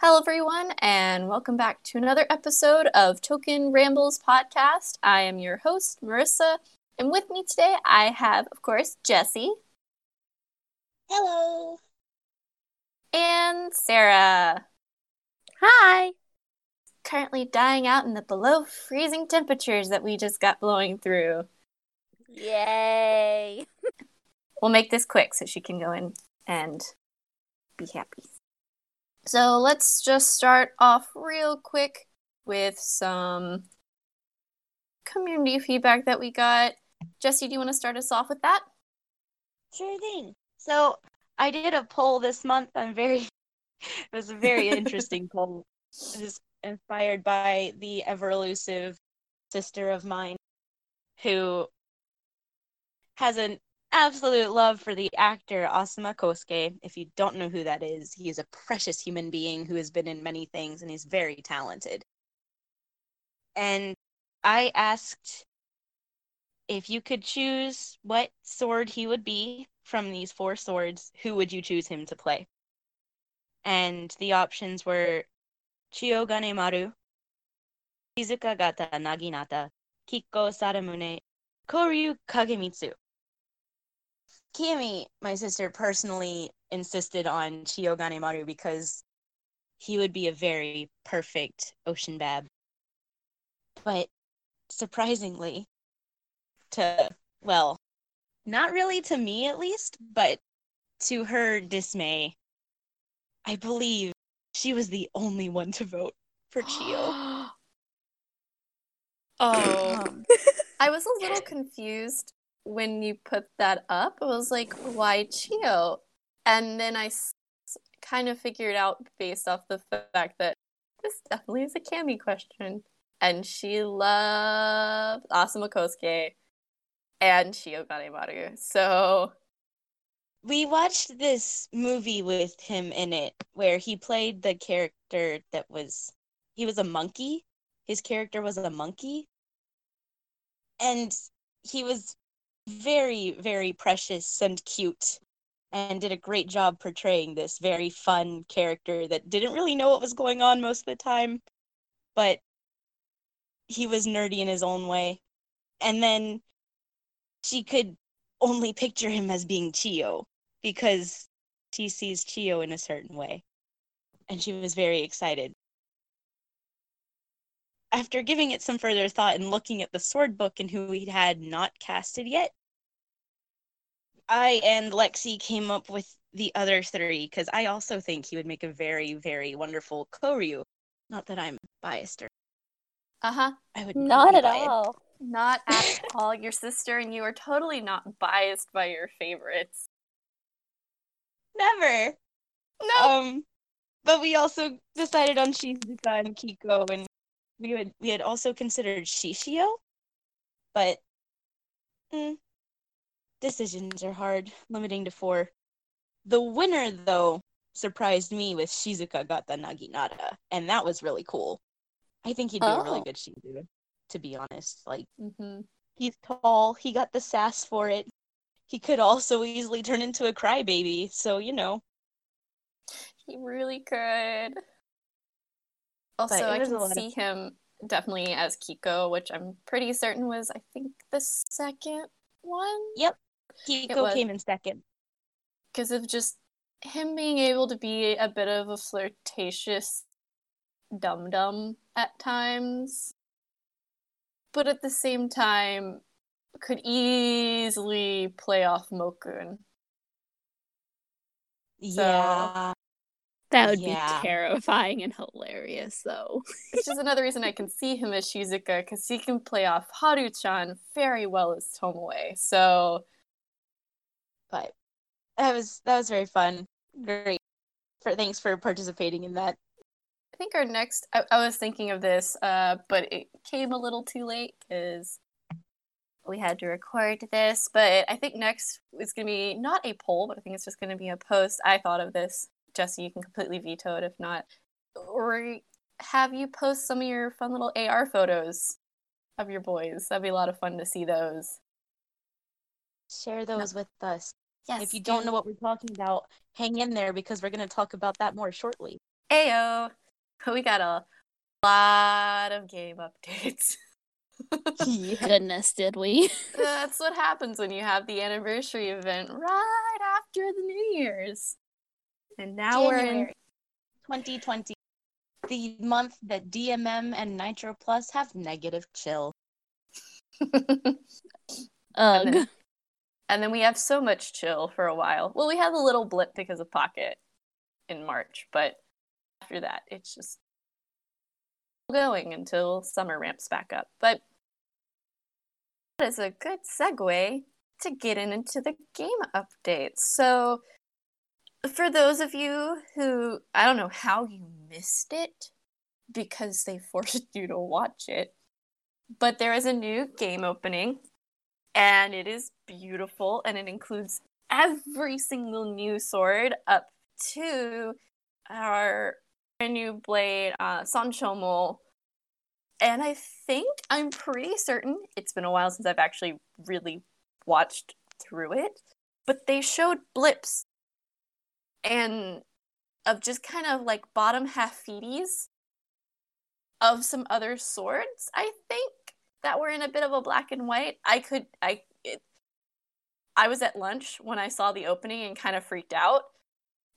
Hello, everyone, and welcome back to another episode of Token Rambles podcast. I am your host, Marissa, and with me today I have, of course, Jesse. Hello. And Sarah. Hi. Currently dying out in the below freezing temperatures that we just got blowing through. Yay. we'll make this quick so she can go in and be happy. So let's just start off real quick with some community feedback that we got. Jesse, do you want to start us off with that? Sure thing. So I did a poll this month. I'm very, it was a very interesting poll. It was inspired by the ever elusive sister of mine who has an absolute love for the actor Asuma Kosuke. If you don't know who that is, he is a precious human being who has been in many things and he's very talented. And I asked if you could choose what sword he would be from these four swords, who would you choose him to play? And the options were Chiyogane Maru, Shizuka Gata Naginata, Kikko Sadamune, Koryu Kagemitsu. Kimi, my sister, personally insisted on Chiyogane Maru because he would be a very perfect ocean bab. But surprisingly, to, well, not really to me at least, but to her dismay, I believe she was the only one to vote for Chiyo. oh. Um, I was a little confused when you put that up, I was like, why Chio? And then I kind of figured out based off the fact that this definitely is a Cammy question. And she loved Asuma Kosuke and Chiyogane Maru. So we watched this movie with him in it where he played the character that was he was a monkey. His character was a monkey. And he was very, very precious and cute and did a great job portraying this very fun character that didn't really know what was going on most of the time, but he was nerdy in his own way. And then she could only picture him as being Chio because she sees Chio in a certain way. And she was very excited. After giving it some further thought and looking at the sword book and who he had not casted yet, I and Lexi came up with the other three because I also think he would make a very, very wonderful Koryu. Not that I'm biased or. Uh huh. I would not at all. Not at all. Your sister and you are totally not biased by your favorites. Never. No. Um, but we also decided on Shizuka and Kikko, and we would we had also considered Shishio, but mm, decisions are hard, limiting to four. The winner, though, surprised me with Shizuka Gata Naginata, and that was really cool. I think he'd do oh. a really oh. good Shizuka, to be honest. Like, mm-hmm. he's tall, he got the sass for it. He could also easily turn into a crybaby, so you know. He really could. Also, I can see of... him definitely as Kikko, which I'm pretty certain was, I think, the second one. Yep. Kikko came in second. Because of just him being able to be a bit of a flirtatious dum dum at times, but at the same time could easily play off Mokun. Yeah. That would yeah. be terrifying and hilarious, though. Which is another reason I can see him as Shizuka, because he can play off Haru-chan very well as Tomoe. So but that was that was very fun. Great. For thanks for participating in that. I think our next I, I was thinking of this, uh, but it came a little too late because we had to record this. But I think next is gonna be not a poll, but I think it's just gonna be a post. I thought of this. Jesse, you can completely veto it if not. Or have you post some of your fun little AR photos of your boys. That'd be a lot of fun to see those. Share those no. with us. Yes. If you don't know what we're talking about, hang in there because we're going to talk about that more shortly. Ayo, we got a lot of game updates. Goodness, did we? That's what happens when you have the anniversary event right after the New Year's. And now January we're in 2020, the month that DMM and Nitro Plus have negative chill. and, then, and then we have so much chill for a while. Well, we had a little blip because of Pocket in March, but after that, it's just going until summer ramps back up. But that is a good segue to get into the game updates. So, for those of you who I don't know how you missed it because they forced you to watch it, but there is a new game opening and it is beautiful and it includes every single new sword up to our new blade, uh, Sanchomo. And I think I'm pretty certain it's been a while since I've actually really watched through it, but they showed blips and of just kind of like bottom half feeties of some other swords, I think, that were in a bit of a black and white. I could I it, I was at lunch when I saw the opening and kind of freaked out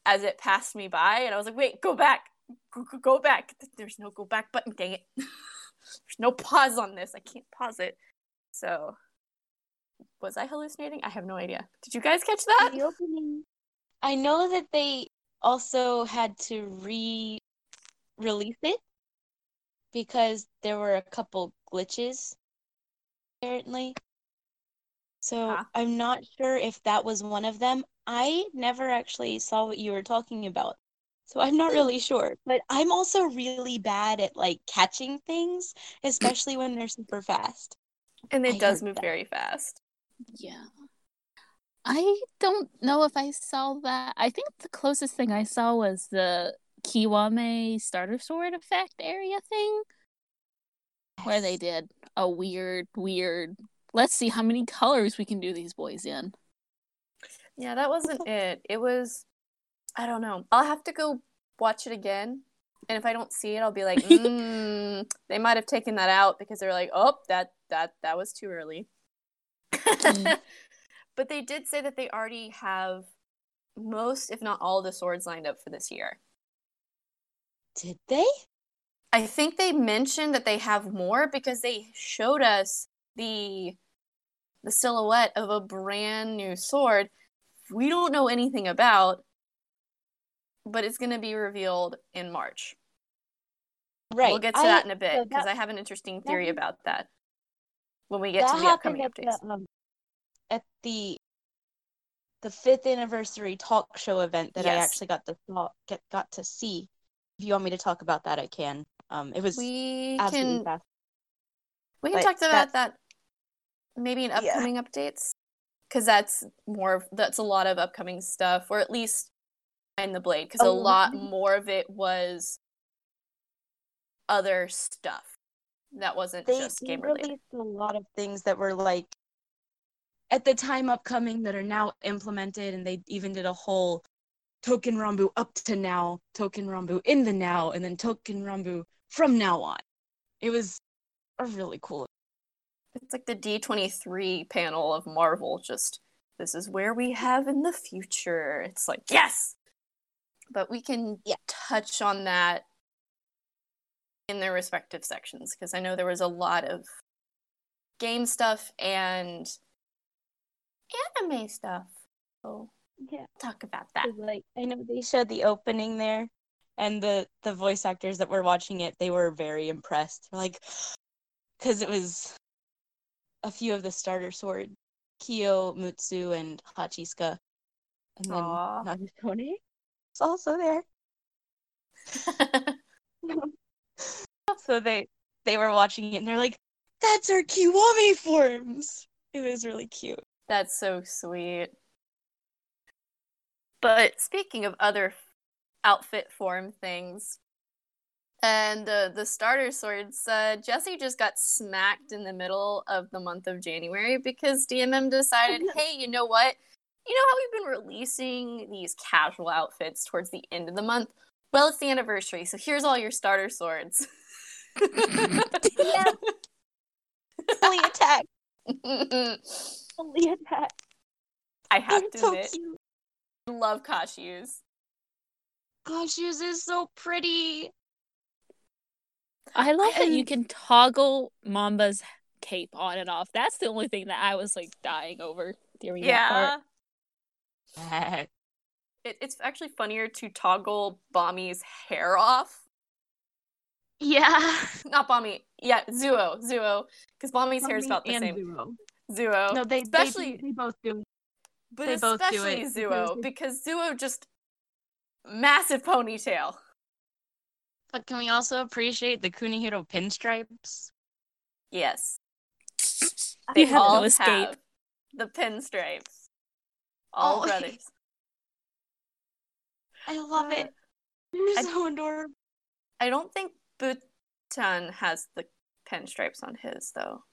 as it passed me by and I was like, "Wait, go back. Go, go back. There's no go back button, dang it. There's no pause on this. I can't pause it." So, was I hallucinating? I have no idea. Did you guys catch that? The opening I know that they also had to re release it because there were a couple glitches apparently. So huh. I'm not sure if that was one of them. I never actually saw what you were talking about. So I'm not really sure. But I'm also really bad at like catching things, especially when they're super fast. And it I does move that. very fast. Yeah. I don't know if I saw that. I think the closest thing I saw was the Kiwame starter sword effect area thing. Where they did a weird, weird let's see how many colors we can do these boys in. Yeah, that wasn't it. It was I don't know. I'll have to go watch it again. And if I don't see it, I'll be like, mm, they might have taken that out because they're like, oh, that that that was too early. mm. But they did say that they already have most, if not all, the swords lined up for this year. Did they? I think they mentioned that they have more because they showed us the the silhouette of a brand new sword we don't know anything about, but it's going to be revealed in March. Right. We'll get to I, that in a bit because so I have an interesting theory that, about that when we get to the upcoming updates. The, um, at the the fifth anniversary talk show event that yes. I actually got to get got to see. If you want me to talk about that, I can. Um, it was we can fast. we can but talk about that maybe in upcoming yeah. updates because that's more that's a lot of upcoming stuff, or at least in the blade because oh, a lot really? more of it was other stuff that wasn't they, just game related. a lot of things that were like at the time upcoming that are now implemented and they even did a whole token Ranbu up to now, token Ranbu in the now, and then token Ranbu from now on. It was a really cool. It's like the D23 panel of Marvel, just this is where we have in the future. It's like, yes! But we can yeah. touch on that in their respective sections because I know there was a lot of game stuff and anime stuff. So yeah, talk about that. Like I know they showed the opening there, and the the voice actors that were watching it, they were very impressed. Like, because it was a few of the starter sword, Kyo, Mutsu, and Hachisuka, and then Nagasone is also there. so they they were watching it and they're like, "That's our Kiwami forms." It was really cute. That's so sweet. But speaking of other outfit form things, and uh, the starter swords, uh, Jesse just got smacked in the middle of the month of January because DMM decided, hey, you know what? You know how we've been releasing these casual outfits towards the end of the month? Well, it's the anniversary, so here's all your starter swords. Yeah. Fully attack. I Fully attack. have They're to so admit, cute. Love Kashyus. Gosh, yours is so pretty. I love that you can toggle Mamba's cape on and off. That's the only thing that I was like dying over during that part. Yeah. It, it's actually funnier to toggle Bommy's hair off. Yeah. Not Bommy. Yeah, Zuo. Zuo. Because Bommy's hair is about the and same. Zero. Zuo. No, they Especially- they, they both do. But they both do especially it Zuo. because Because Zuo just massive ponytail. But can we also appreciate the Kunihiro pinstripes? Yes. They have all no escape. have the pinstripes. All Oh. brothers. I love it. You're I- so adorable. I don't think Butan has the pinstripes on his though.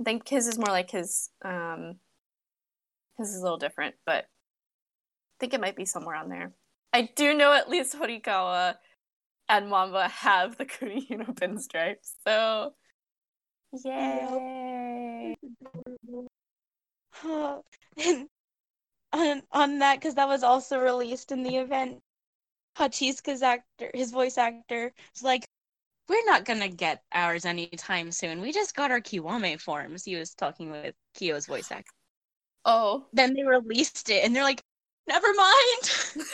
I think his is more like his um his is a little different, but I think it might be somewhere on there. I do know at least Horikawa and Mamba have the Kunihiro pinstripes, so yay! and on, on that, because that was also released in the event, Hachisuka's actor, his voice actor, was like, "We're not gonna get ours anytime soon. We just got our Kiwame forms." He was talking with Kyo's voice actor. Oh, Then they released it, and they're like, "Never mind."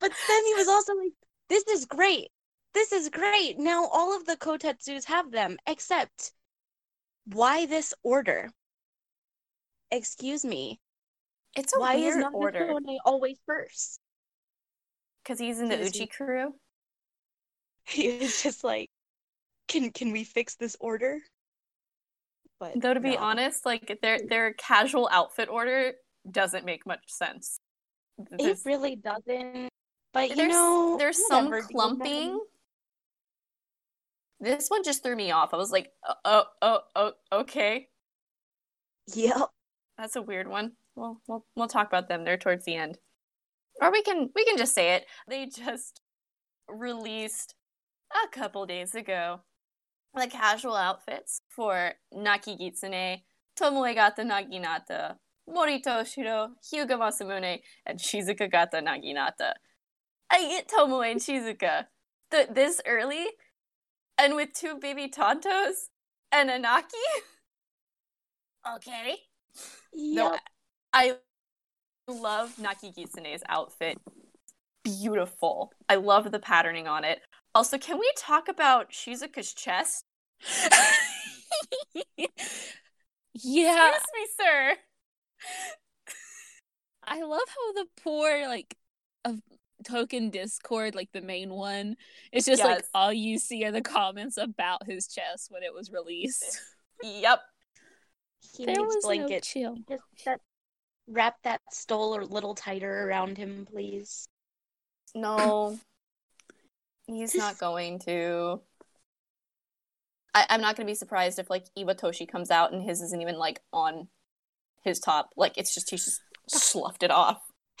but then he was also like, "This is great. This is great. Now all of the kotetsus have them, except why this order? Excuse me. it's a why is weird not order always first? because he's in the Because Uchi crew. He was just like, "Can can we fix this order?" But Though to be no. honest, like their their casual outfit order doesn't make much sense. it really doesn't. But you there's know, there's whatever, some deal with them. clumping. This one just threw me off. I was like, oh, oh, oh, oh okay, Yep. that's a weird one. Well, we'll we'll talk about them there towards the end, or we can we can just say it. They just released a couple days ago the casual outfits for Naki Gitsune, Tomoe Gata Naginata, Mori Toshiro, Hyuga Masamune, and Shizuka Gata Naginata. I get Tomoe and Shizuka th- this early, and with two baby Tontos and a Naki. Okay. No, I love Naki Gitsune's outfit. Beautiful. I love the patterning on it. Also, can we talk about Shizuka's chest? yeah, Excuse me, sir. I love how the poor like of token Discord, like the main one, it's just like all you see are the comments about his chest when it was released. Yep. He there needs was blanket. no chill. Just that, wrap that stole a little tighter around him, please. No. He's not going to. I- I'm not going to be surprised if, like, Iwatoshi comes out and his isn't even, like, on his top. Like, it's just, he's just sloughed it off.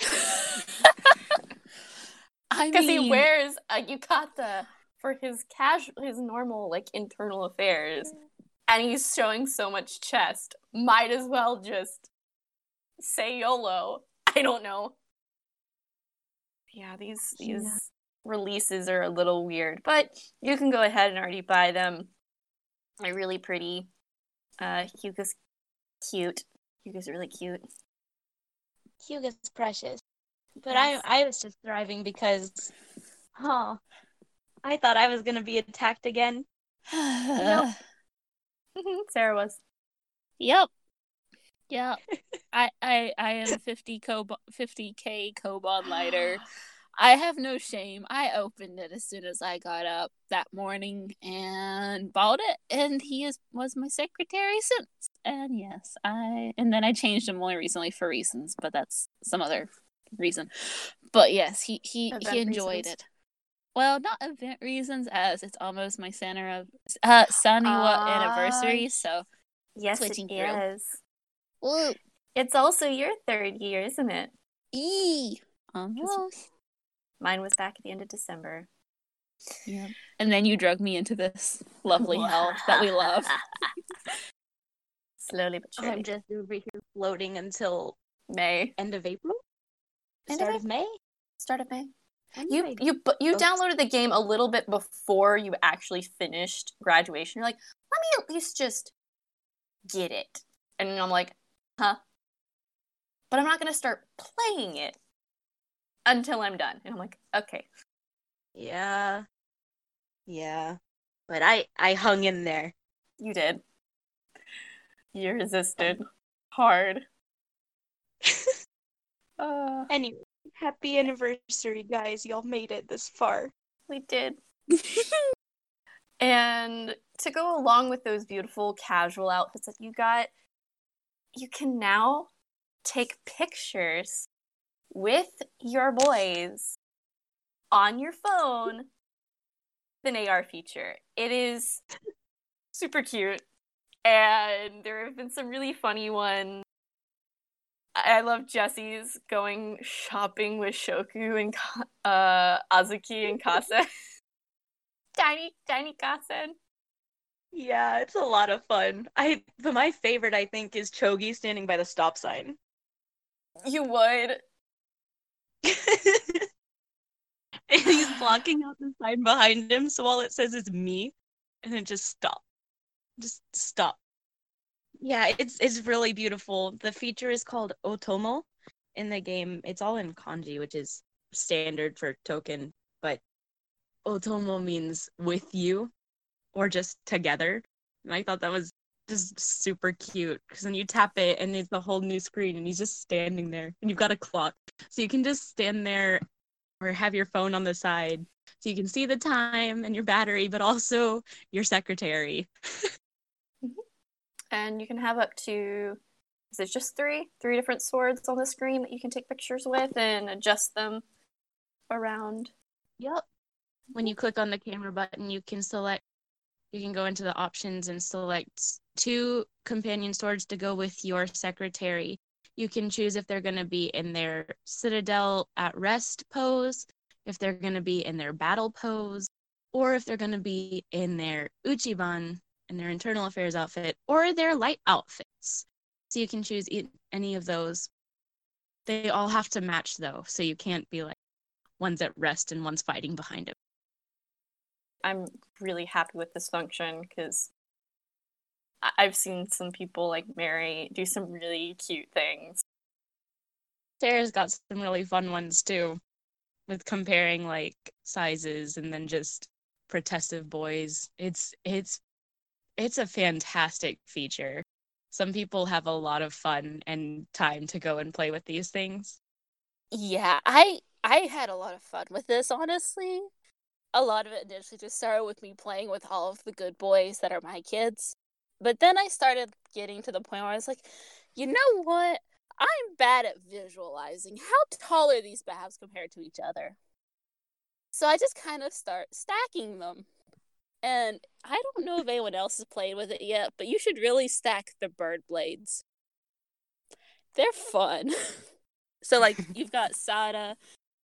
I Because mean, he wears a yukata for his casual, his normal, like, internal affairs. And he's showing so much chest. Might as well just say YOLO. I don't know. Yeah, these these. Releases are a little weird, but you can go ahead and already buy them. They're really pretty. Uh, Hyuga's cute. Hyuga's really cute. Hugo's precious. But Yes. I I was just thriving because oh I thought I was gonna be attacked again. Nope. Sarah was. Yep. Yep. I I I am 50 Kob 50k Koban lighter. I have no shame. I opened it as soon as I got up that morning and bought it and he is was my secretary since. And yes, I and then I changed him only recently for reasons, but that's some other reason. But yes, he he Event he enjoyed reasons. it. Well, not event reasons as it's almost my center of uh Saniwa Ah, anniversary, so Yes, Switching it through. is. Woo. It's also your third year, isn't it? E almost. Mine was back at the end of December. Yeah. And then you drug me into this lovely hell that we love. Slowly but surely. I'm just over here floating until May. end of April, End of start of May. Start of May. I'm You ready. you you downloaded the game a little bit before you actually finished graduation. You're like, let me at least just get it. And I'm like, huh? But I'm not gonna start playing it until I'm done. And I'm like, okay. Yeah, yeah. But I I hung in there. You did. You resisted hard. Uh, Anyway, happy anniversary, guys! Y'all made it this far. we did. And to go along with those beautiful casual outfits that you got, you can now take pictures with your boys on your phone. with An AR feature. It is super cute, and there have been some really funny ones. I love Jesse's going shopping with Shoku and uh, Azuki and Kase. tiny, tiny Kasen. Yeah, it's a lot of fun. I but my favorite I think is Chogi standing by the stop sign. You would. and he's blocking out the sign behind him, so all it says is me, and then just stop. Just stop. Yeah, it's it's really beautiful. The feature is called Otomo in the game. It's all in kanji, which is standard for token, but Otomo means with you or just together. And I thought that was just super cute because then you tap it and it's a whole new screen and he's just standing there and you've got a clock. So you can just stand there or have your phone on the side so you can see the time and your battery, but also your secretary. And you can have up to is it just three? Three different swords on the screen that you can take pictures with and adjust them around. Yep. When you click on the camera button, you can select, you can go into the options and select two companion swords to go with your secretary. You can choose if they're going to be in their citadel at rest pose, if they're going to be in their battle pose, or if they're going to be in their uchiban, in their internal affairs outfit, or their light outfits. So you can choose e- any of those. They all have to match though, so you can't be like one's at rest and one's fighting behind him. I'm really happy with this function because I've seen some people like Mary do some really cute things. Sarah's got some really fun ones too, with comparing like sizes and then just protective boys. It's it's it's a fantastic feature. Some people have a lot of fun and time to go and play with these things. Yeah, I I had a lot of fun with this, honestly. A lot of it initially just started with me playing with all of the good boys that are my kids. But then I started getting to the point where I was like, you know what? I'm bad at visualizing. How tall are these babs compared to each other? So I just kind of start stacking them. And I don't know if anyone else has played with it yet, but you should really stack the bird blades. They're fun. so like you've got Sada,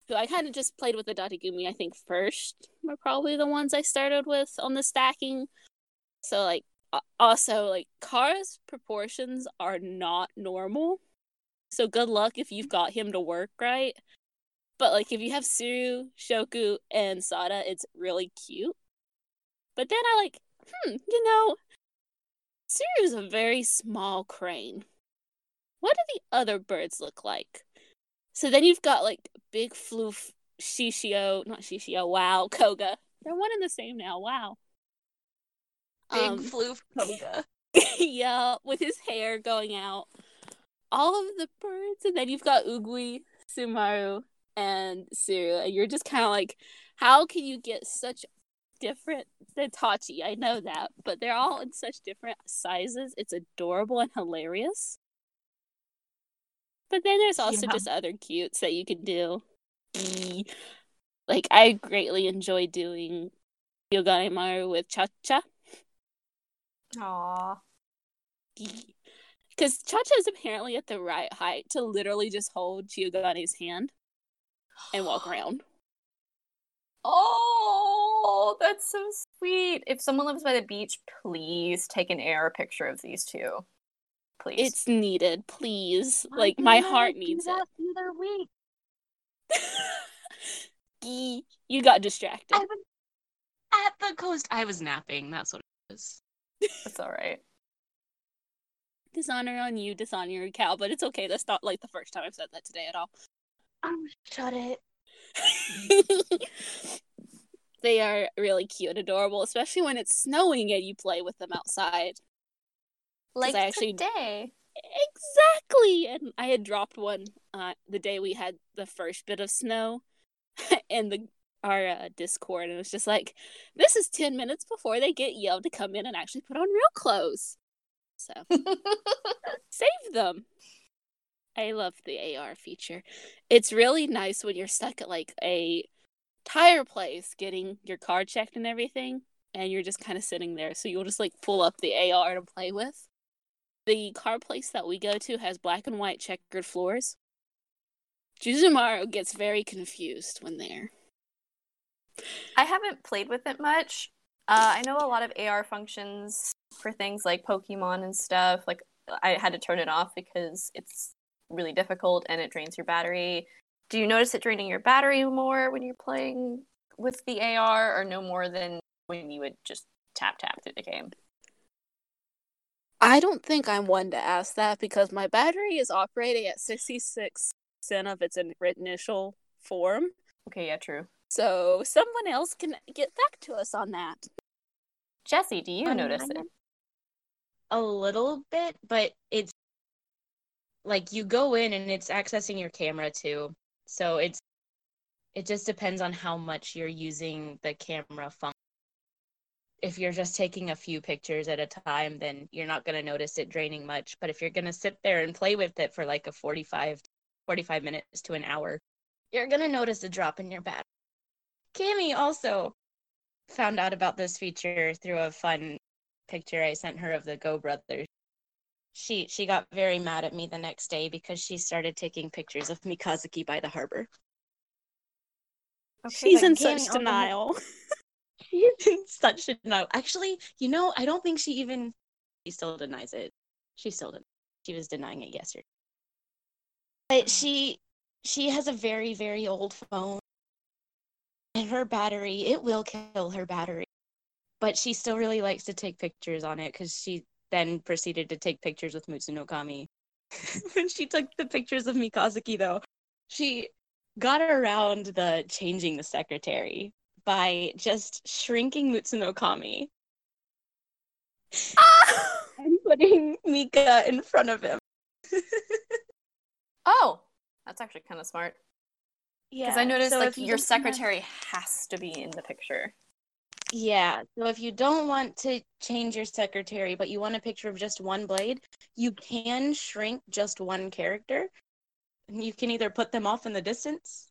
who I kind of just played with the Dategumi, I think first were probably the ones I started with on the stacking. So like also like Kara's proportions are not normal. So good luck if you've got him to work right. But like if you have Suru, Shoku, and Sada, it's really cute. But then I like, hmm, you know, Suru's a very small crane. What do the other birds look like? So then you've got like Big Floof, Shishio, not Shishio, wow, Koga. They're one and the same now, wow. Big Um, floof Koga. yeah, with his hair going out. All of the birds, and then you've got Ugui, Sumaru, and Suru, and you're just kind of like, how can you get such different than Tachi? I know that, but they're all in such different sizes. It's adorable and hilarious. But then there's also Yeah. just other cutes that you can do. Like I greatly enjoy doing Yogane Maru with Cha Cha. Aww. Because Because Chacha is apparently at the right height to literally just hold Chiyogane's hand and walk around. Oh, that's so sweet. If someone lives by the beach, please take an air picture of these two. Please. It's needed, please. Why like my they heart do needs that the other week? it. you got distracted. I was at the coast. I was napping. That's what it was. That's all right. Dishonor on you, dishonor your cow, but it's okay. That's not like the first time I've said that today at all. Oh, shut it. they are really cute and adorable, especially when it's snowing and you play with them outside. Like I actually- today. Exactly. And I had dropped one uh, the day we had the first bit of snow and the our uh, Discord, and it was just like, this is ten minutes before they get yelled to come in and actually put on real clothes. So save them. I love the AR feature. It's really nice when you're stuck at like a tire place getting your car checked and everything, and you're just kind of sitting there. So you'll just like pull up the AR to play with. The car place that we go to has black and white checkered floors. Juzumaru gets very confused when there. I haven't played with it much. Uh, I know a lot of AR functions for things like Pokemon and stuff. Like I had to turn it off because it's really difficult and it drains your battery. Do you notice it draining your battery more when you're playing with the AR, or no more than when you would just tap tap through the game? I don't think I'm one to ask that because my battery is operating at 66% of its initial form. Okay, yeah, true. So someone else can get back to us on that. Jesse, do you Um, notice I it? A little bit, but it's like you go in and it's accessing your camera too. So it's it just depends on how much you're using the camera function. If you're just taking a few pictures at a time, then you're not going to notice it draining much. But if you're going to sit there and play with it for like a 45, 45 minutes to an hour, you're going to notice a drop in your battery. Cami also found out about this feature through a fun picture I sent her of the Go brothers. She she got very mad at me the next day because she started taking pictures of Mikazuki by the harbor. Okay, She's in Gaming such denial. She's in such denial. Actually, you know, I don't think she even she still denies it. She still did. She was denying it yesterday. But oh. she she has a very very old phone, and her battery it will kill her battery. But she still really likes to take pictures on it because she then proceeded to take pictures with Mutsuno Kami. when she took the pictures of Mikazuki, though, she got around the changing the secretary by just shrinking Mutsuno Kami and putting Mika in front of him. Oh, that's actually kind of smart. Yeah, Because I noticed so like you your secretary has to be in the picture. Yeah, so if you don't want to change your secretary, but you want a picture of just one blade, you can shrink just one character. You can either put them off in the distance,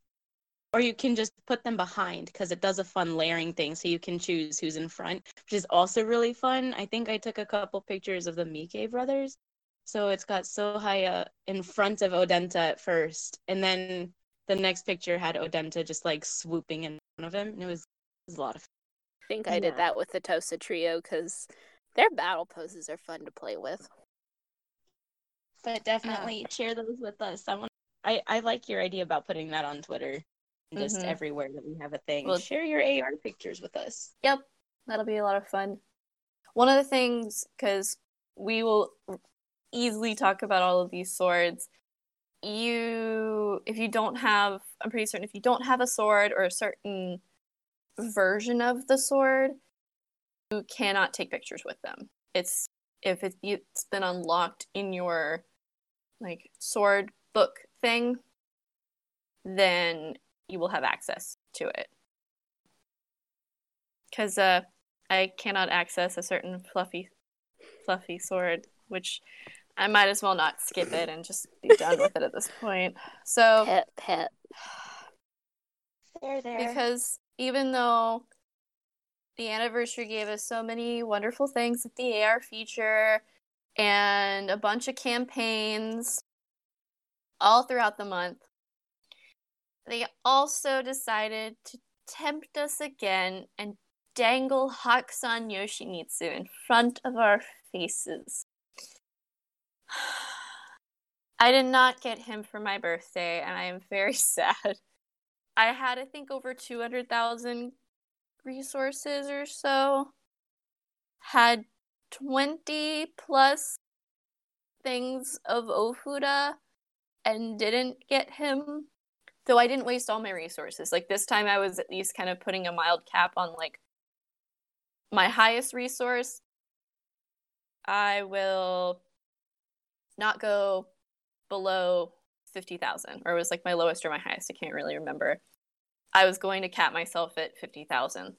or you can just put them behind because it does a fun layering thing. So you can choose who's in front, which is also really fun. I think I took a couple pictures of the Miike brothers. So it's got Sohaya in front of Odenta at first, and then the next picture had Odenta just like swooping in front of him, and it was, it was a lot of fun. I think I Yeah. did that with the Tosa trio because their battle poses are fun to play with. but definitely share those with us. I want. I I like your idea about putting that on Twitter, and just Mhm. everywhere that we have a thing. Well- share your AR pictures with us. Yep, that'll be a lot of fun. One of the things, because we will easily talk about all of these swords. You, if you don't have, I'm pretty certain if you don't have a sword or a certain version of the sword, you cannot take pictures with them. It's if it, it's been unlocked in your like sword book thing, then you will have access to it. Because uh, I cannot access a certain fluffy, fluffy sword, which I might as well not skip it and just be done with it at this point. So Pet, pet. There, there. because even though the anniversary gave us so many wonderful things with the AR feature and a bunch of campaigns all throughout the month. They also decided to tempt us again and dangle Hakusan Yoshimitsu in front of our faces. I did not get him for my birthday, and I am very sad. I had, I think, over 200,000 resources or so. Had 20 plus things of Ofuda and didn't get him. Though I didn't waste all my resources. Like this time I was at least kind of putting a mild cap on like my highest resource. I will not go below 50,000 or it was like my lowest or my highest. I can't really remember. I was going to cap myself at 50,000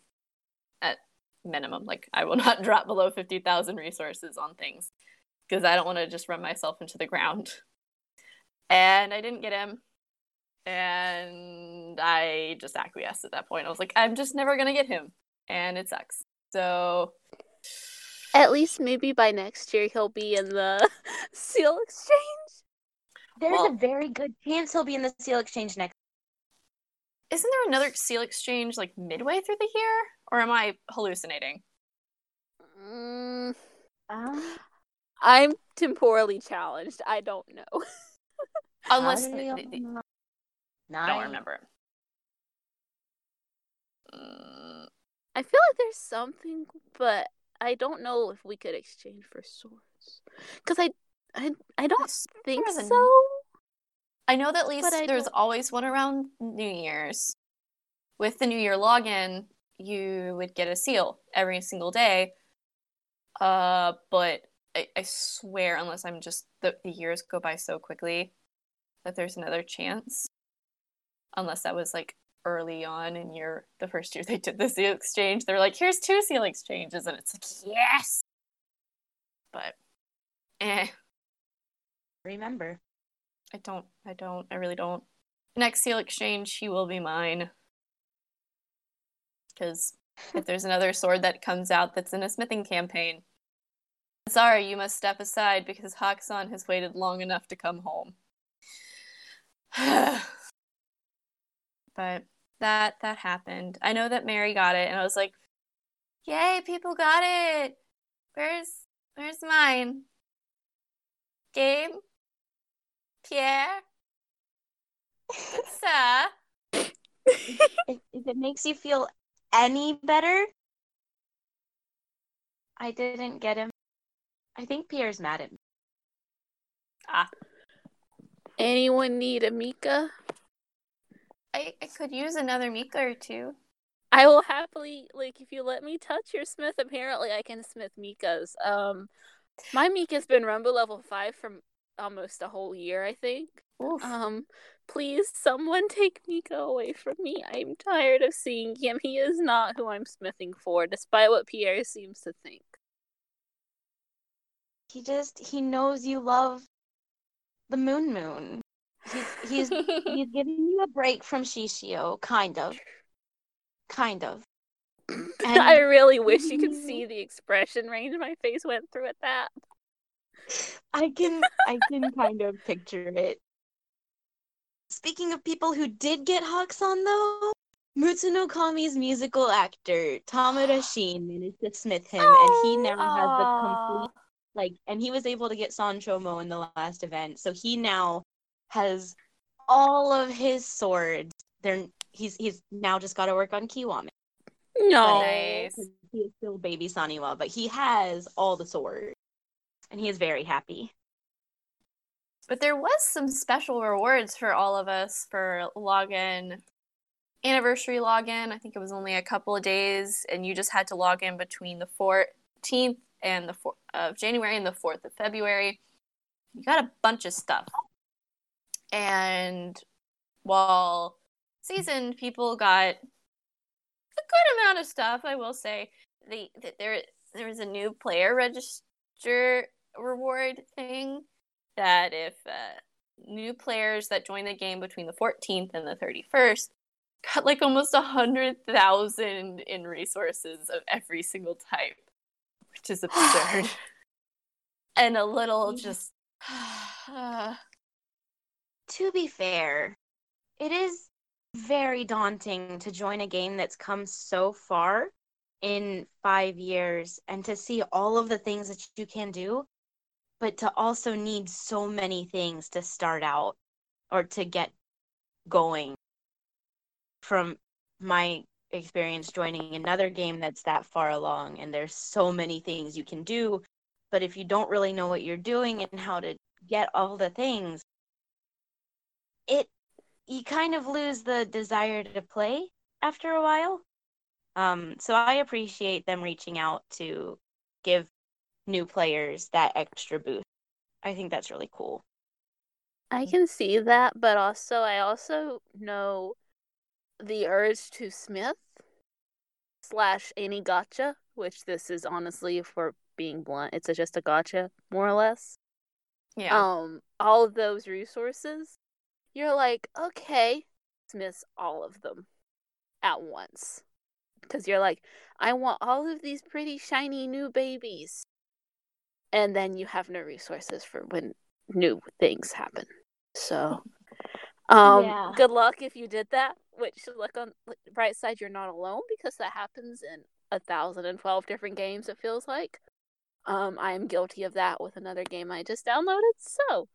at minimum. Like I will not drop below 50,000 resources on things because I don't want to just run myself into the ground. And I didn't get him. And I just acquiesced at that point. I was like, I'm just never going to get him. And it sucks. So. At least maybe by next year he'll be in the seal exchange. There's well, a very good chance he'll be in the seal exchange next. Isn't there another seal exchange like midway through the year? Or am I hallucinating? Mm, um, I'm temporally challenged. I don't know. Unless I don't, don't remember. Mm. I feel like there's something, but I don't know if we could exchange for swords. Because I, I, I don't think so. I know that at least there's don't... always one around New Year's. With the New Year login, you would get a seal every single day. Uh, but I, I swear, unless I'm just the, the years go by so quickly, that there's another chance. Unless that was like early on in your the first year they did the seal exchange, they're like, "Here's two seal exchanges," and it's like, "Yes." But, eh. Remember, I don't. I don't. I really don't. Next seal exchange, he will be mine. Because if there's another sword that comes out that's in a smithing campaign, sorry, you must step aside because Hakusan has waited long enough to come home. But that that happened. I know that Mary got it, and I was like, "Yay, people got it! Where's where's mine? Game, Pierre, sir." if, if it makes you feel any better, I didn't get him. I think Pierre's mad at me. Ah. Anyone need a Mika? I, I could use another Mika or two. I will happily like if you let me touch your smith. Apparently, I can smith Mikas. Um, my Mika's been Rumble level five for almost a whole year, I think. Oof. Um, please, someone take Mika away from me. I'm tired of seeing him. He is not who I'm smithing for, despite what Pierre seems to think. He just he knows you love the Moon Moon. He's he's he's giving you a break from Shishio, kind of, kind of. And I really wish you could see the expression range my face went through at that. I can I can kind of picture it. Speaking of people who did get Hakusan though, Mutsuno Kami's musical actor Tamura Shin managed to smith him, and he now has the complete like, and he was able to get Sanchomo in the last event, so he now has all of his swords. They're he's he's now just got to work on Kiwame. No, nice. He is still baby Saniwa, but he has all the swords, and he is very happy. But there was some special rewards for all of us for login anniversary login. I think it was only a couple of days, and you just had to log in between the 14th and the 4th of January and the 4th of February. You got a bunch of stuff. And while seasoned people got a good amount of stuff, I will say, the, the there there was a new player register reward thing that if uh, new players that join the game between the 14th and the 31st got like almost a hundred thousand in resources of every single type which is absurd. and a little just uh, to be fair, it is very daunting to join a game that's come so far in five years and to see all of the things that you can do, but to also need so many things to start out or to get going. From my experience joining another game that's that far along, and there's so many things you can do, but if you don't really know what you're doing and how to get all the things, it you kind of lose the desire to play after a while. Um, so I appreciate them reaching out to give new players that extra boost. I think that's really cool. I can see that, but also I also know the urge to smith slash any gacha, which this is honestly for being blunt, it's a, just a gacha, more or less. yeah. Um, all of those resources, you're like, okay, smiths all of them at once. Because you're like, I want all of these pretty shiny new babies. And then you have no resources for when new things happen. So, um, Yeah. good luck if you did that. Which, look on the bright side, you're not alone because that happens in a thousand and twelve different games. It feels like. Um, I am guilty of that with another game I just downloaded. So,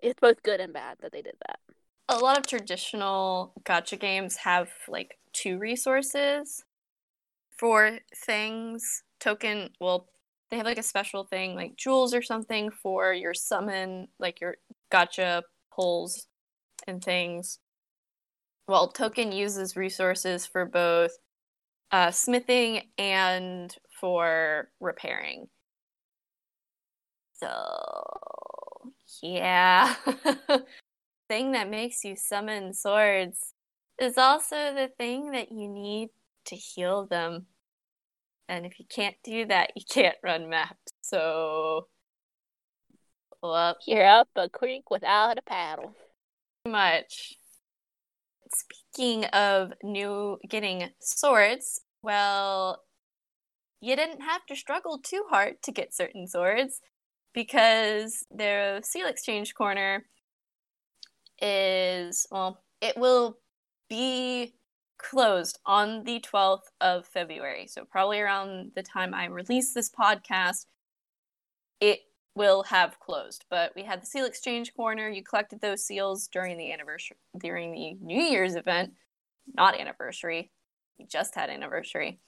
it's both good and bad that they did that. a lot of traditional gacha games have like two resources for things. Token, well, they have like a special thing like jewels or something for your summon, like your gacha pulls and things. Well, token uses resources for both uh, smithing and for repairing. So, yeah. thing that makes you summon swords is also the thing that you need to heal them. And if you can't do that, you can't run maps. So, well, You're up a creek without a paddle. much. Speaking of new getting swords, well, you didn't have to struggle too hard to get certain swords because their seal exchange corner is well, it will be closed on the 12th of February. So probably around the time I release this podcast, it will have closed. But we had the seal exchange corner. You collected those seals during the anniversary during the New Year's event, not anniversary. We just had anniversary.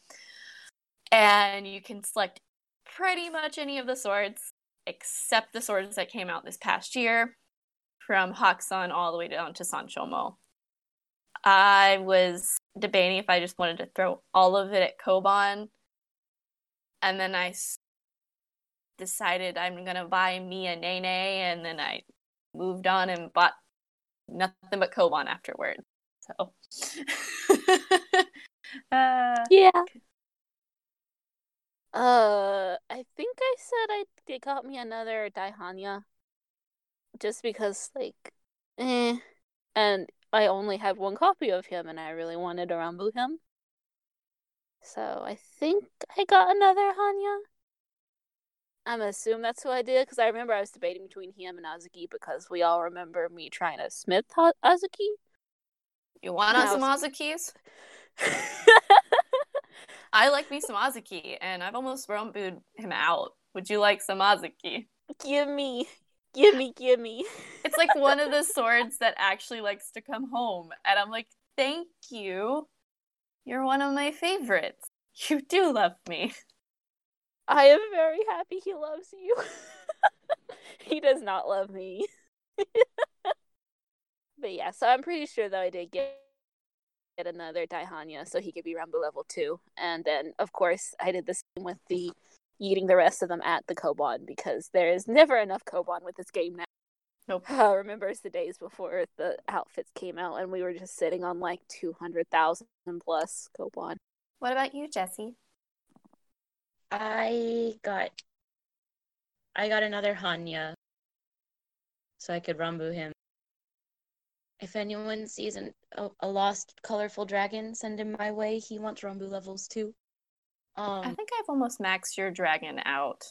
And you can select pretty much any of the swords except the swords that came out this past year from Hakusan all the way down to Sanchomo. I was debating if I just wanted to throw all of it at Koban. And then I decided I'm to buy me a Nene. And then I moved on and bought nothing but Koban afterwards. So, uh, Yeah. Uh, I think I said I they got me another Daihanya, just because like, eh, and I only had one copy of him, and I really wanted to Rambu him. So I think I got another Hanya. I'm assume that's who I did because I remember I was debating between him and Azuki because we all remember me trying to smith Azuki. you want some Azukis? I like me some Azuki, and I've almost rumbued him out. Would you like some Azuki? give me, give me, give me. It's like one of the swords that actually likes to come home. And I'm like, thank you. You're one of my favorites. You do love me. I am very happy he loves you. he does not love me. but yeah, so I'm pretty sure that I did get get another Daihanya so he could be Rambo level two. And then of course I did the same with the eating the rest of them at the Koban because there is never enough Koban with this game now. Nope. I remember the days before the outfits came out and we were just sitting on like 200,000 plus Koban. What about you, Jesse? I got I got another Hanya so I could Rambo him. If anyone sees an, a, a lost colorful dragon, send him my way. He wants Rambu levels too. I Um, think I've almost maxed your dragon out.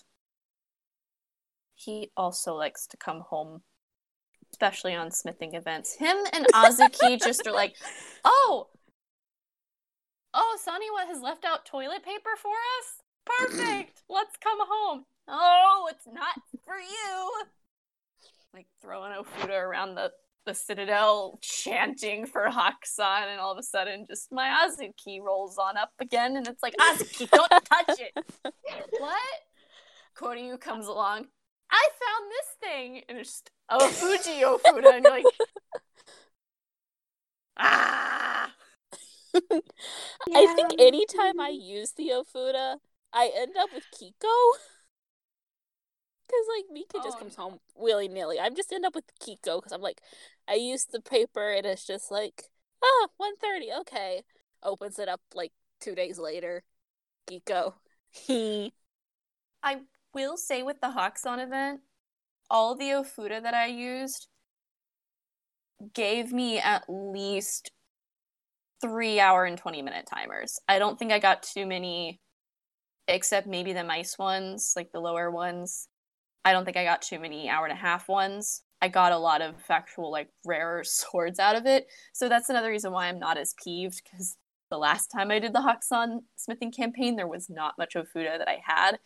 he also likes to come home, especially on smithing events. Him and Azuki just are like, oh, oh, Sonny, what has left out toilet paper for us. Perfect. Let's come home. Oh, it's not for you. Like throwing Ofuda around the the citadel chanting for Hakusan, and all of a sudden, just my Azuki rolls on up again, and it's like, Azuki, don't touch it. what? Koryu comes along. I found this thing, and it's just oh Fuji Ofuda, and you're like, ah. I think anytime I use the Ofuda, I end up with Kikko. Because, like, Mika just Oh, comes home willy nilly. I just end up with Kikko because I'm like, I used the paper and it's just like, ah, 1.30, okay. Opens it up like two days later. Kikko. He I will say with the Hakusan event, all the Ofuda that I used gave me at least three hour and 20 minute timers. I don't think I got too many, except maybe the mice ones, like the lower ones. I don't think I got too many hour and a half ones. I got a lot of actual, like, rarer swords out of it. So that's another reason why I'm not as peeved, because the last time I did the Hakusan smithing campaign, there was not much Ofuda that I had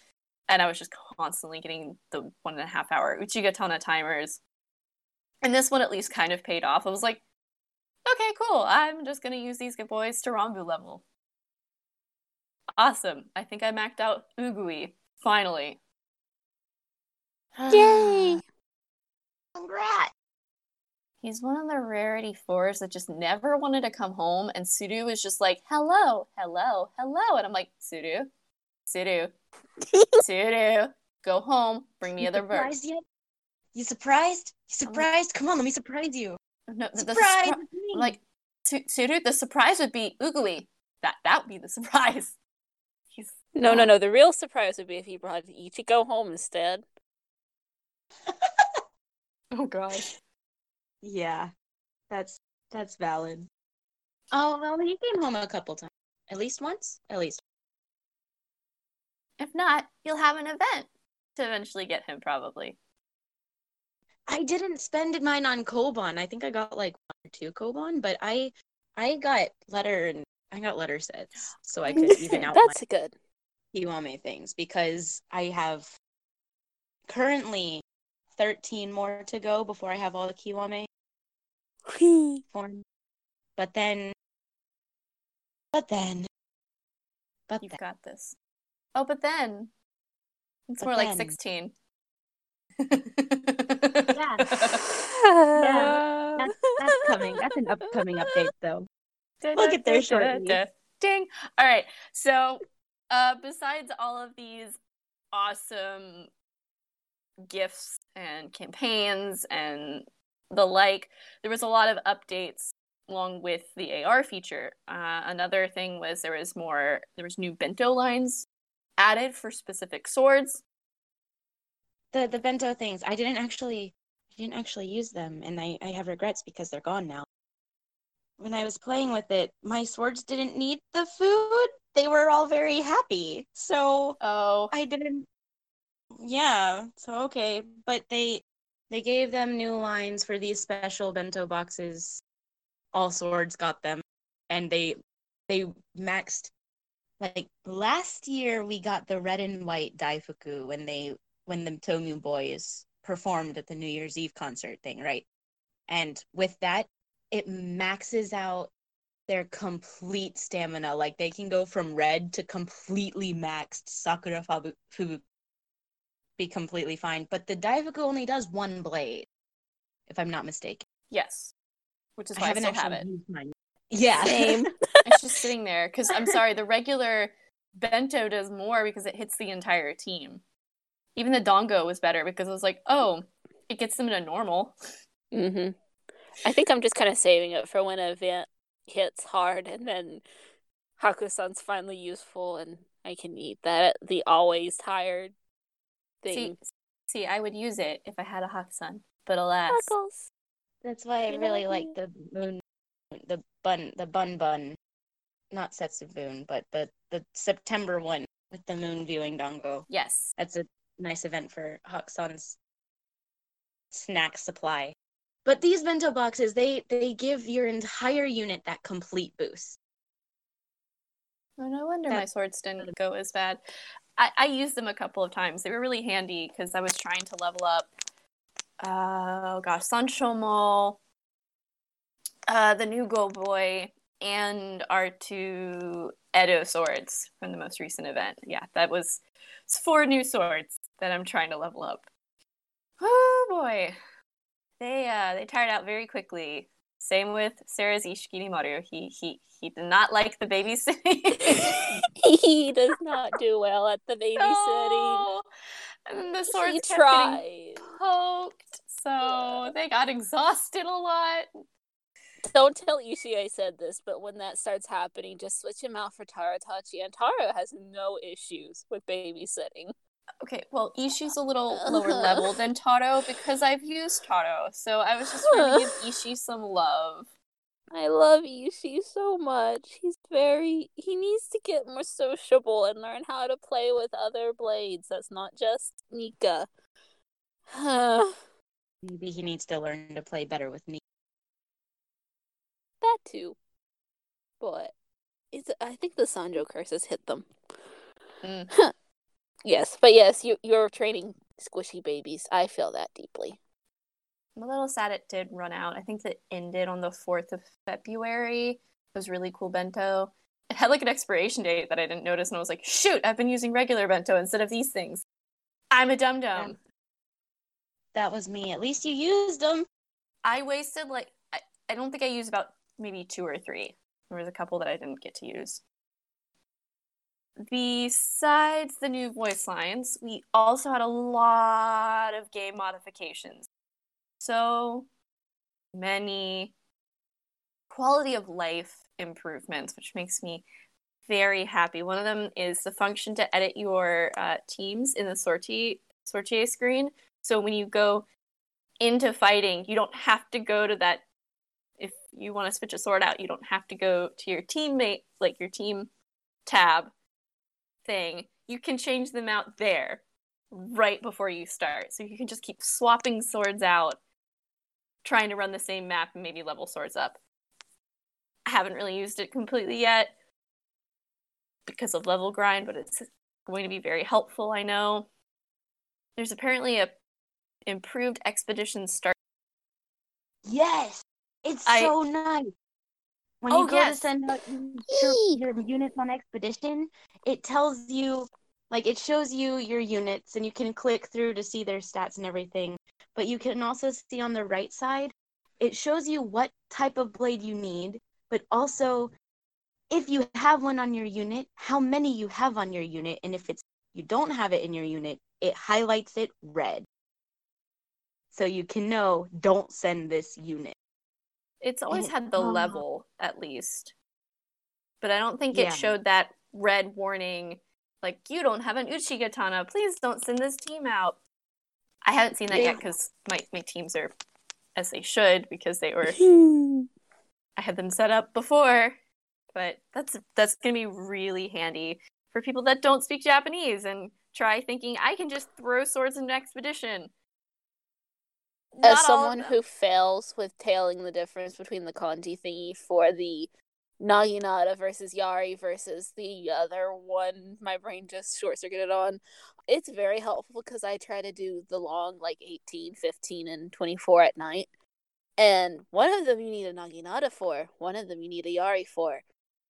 and I was just constantly getting the one and a half hour Uchigatana timers. And this one at least kind of paid off. I was like, okay, cool. I'm just gonna use these good boys to Rambu level. Awesome. I think I maxed out Ugui. Finally. Yay! Congrats. He's one of the rarity fours that just never wanted to come home, and Sudu was just like, hello, hello, hello. And I'm like, Sudu, Sudu, Sudu, go home, bring me You other birds. surprised yet? You surprised? You surprised? Come on, let me surprise you. No, the, the Surprise! surpri- I'm like, Sudu, the surprise would be Ugui. That that would be the surprise. He's No, no, no. The real surprise would be if he brought Ichigo home instead. oh gosh. Yeah, that's that's valid. Oh well, he came home a couple times. At least once. At least. If not, you'll have an event to eventually get him, probably. I didn't spend mine on Koban. I think I got like one or two Koban, but I I got letter and I got letter sets so I could even out my That's good. Kiwame things because I have currently 13 more to go before I have all the Kiwame forms. But then, but then, but You've then, got this. Oh, but then it's But more like then- sixteen. Yeah. that's, that's coming. That's an upcoming update though. We'll get there shortly. Ding. All right. So, uh, besides all of these awesome gifts and campaigns and the like, there was a lot of updates along with the AR feature. Uh, another thing was there was more, there was new bento lines added for specific swords. The the bento things. I didn't actually I didn't actually use them and I, I have regrets because they're gone now. When I was playing with it, my swords didn't need the food. They were all very happy. So Oh, I didn't Yeah, so okay, but they they gave them new lines for these special bento boxes. All swords got them and they they maxed like last year we got the red and white daifuku when they when the Tomu boys performed at the New Year's Eve concert thing, right? And with that, it maxes out their complete stamina. Like they can go from red to completely maxed Sakura Fabu Fubu be completely fine. But the Daifuku only does one blade, if I'm not mistaken. yes. Which is why I, haven't still have it. mine. Yeah. Same. it's just sitting there because I'm sorry, the regular bento does more because it hits the entire team. Even the dongo was better because it was like, oh, it gets them to normal. hmm I think I'm just kind of saving it for when an event hits hard and then Hakusan's finally useful and I can eat that the always tired See, thing. see, I would use it if I had a Hakusan, but alas. That's why I really like the moon, the bun, the bun bun, not Setsubun, but the the September one with the moon viewing dongo. yes, That's a nice event for Hakusan's snack supply. But these bento boxes, they they give your entire unit that complete boost. Oh, no wonder That- my swords didn't go as bad. I, I used them a couple of times. They were really handy because I was trying to level up. Uh, oh gosh, Sanchomo, uh, the new Go Boy, and our two Edo swords from the most recent event. Yeah, that was it's four new swords that I'm trying to level up. Oh boy, they uh they tired out very quickly. Same with Sarah's Ishikiri Maru. He he he did not like the babysitting. he does not do well at the babysitting. No. And the swords he kept tried. poked, so they got exhausted a lot. Don't tell Ishii I said this, but when that starts happening, just switch him out for Taro Tachi, and Taro has no issues with babysitting. Okay, well, Ishii's a little lower level than Taro because I've used Taro, so I was just trying to give Ishii some love. I love Ishii so much. He's very. He needs to get more sociable and learn how to play with other blades. That's not just Nika. that Maybe he needs to learn to play better with me. too. But it's, I think the Sanjo curse has hit them. Mm. yes, but yes, you, you're training squishy babies. I feel that deeply. I'm a little sad it did run out. I think that ended on the 4th of February. It was really cool bento. It had like an expiration date that I didn't notice, and I was like, shoot, I've been using regular bento instead of these things. I'm a dum dum. That was me. At least you used them. I wasted like, I, I don't think I used about maybe two or three. There was a couple that I didn't get to use. Besides the new voice lines, we also had a lot of game modifications. So many quality of life improvements, which makes me very happy. One of them is the function to edit your uh, teams in the sortie sortie screen. So when you go into fighting, you don't have to go to that. If you want to switch a sword out, you don't have to go to your teammate, like your team tab thing. You can change them out there right before you start. So you can just keep swapping swords out, trying to run the same map and maybe level swords up. I haven't really used it completely yet because of level grind, but it's going to be very helpful, I know. There's apparently a improved expedition start Yes, it's I- so nice. When Oh, you go yes. to send out your, your units on expedition, it tells you, like, it shows you your units, and you can click through to see their stats and everything. But you can also see on the right side, it shows you what type of blade you need, but also if you have one on your unit, how many you have on your unit, and if it's you don't have it in your unit, it highlights it red. So you can know don't send this unit. It's always it- had the um, level at least. But I don't think Yeah. it showed that red warning like you don't have an Uchigatana, please don't send this team out. I haven't seen that yet because my, my teams are as they should because they were I had them set up before. But that's that's gonna be really handy for people that don't speak Japanese and try thinking I can just throw swords in an expedition. As Not someone who fails with tailing the difference between the kanji thingy for the Naginata versus Yari versus the other one, my brain just short circuited on. It's very helpful because I try to do the long, like 18, 15, and 24 at night. And one of them you need a Naginata for, one of them you need a Yari for.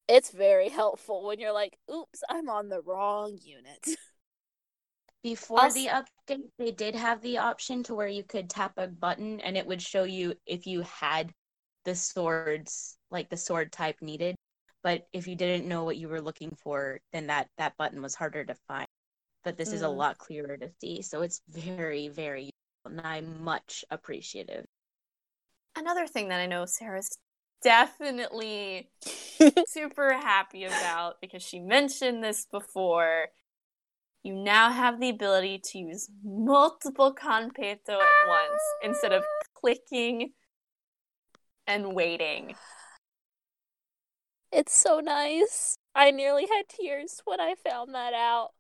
It's very helpful when you're like, oops, I'm on the wrong unit. Before Also- the update, they did have the option to where you could tap a button and it would show you if you had the swords, like the sword type needed. But if you didn't know what you were looking for, then that that button was harder to find. But this is a Mm. lot clearer to see, so it's very very useful, and I'm much appreciative. Another thing that I know Sarah's definitely super happy about because she mentioned this before. You now have the ability to use multiple Kanpeito at once instead of clicking and waiting. It's so nice. I nearly had tears when I found that out.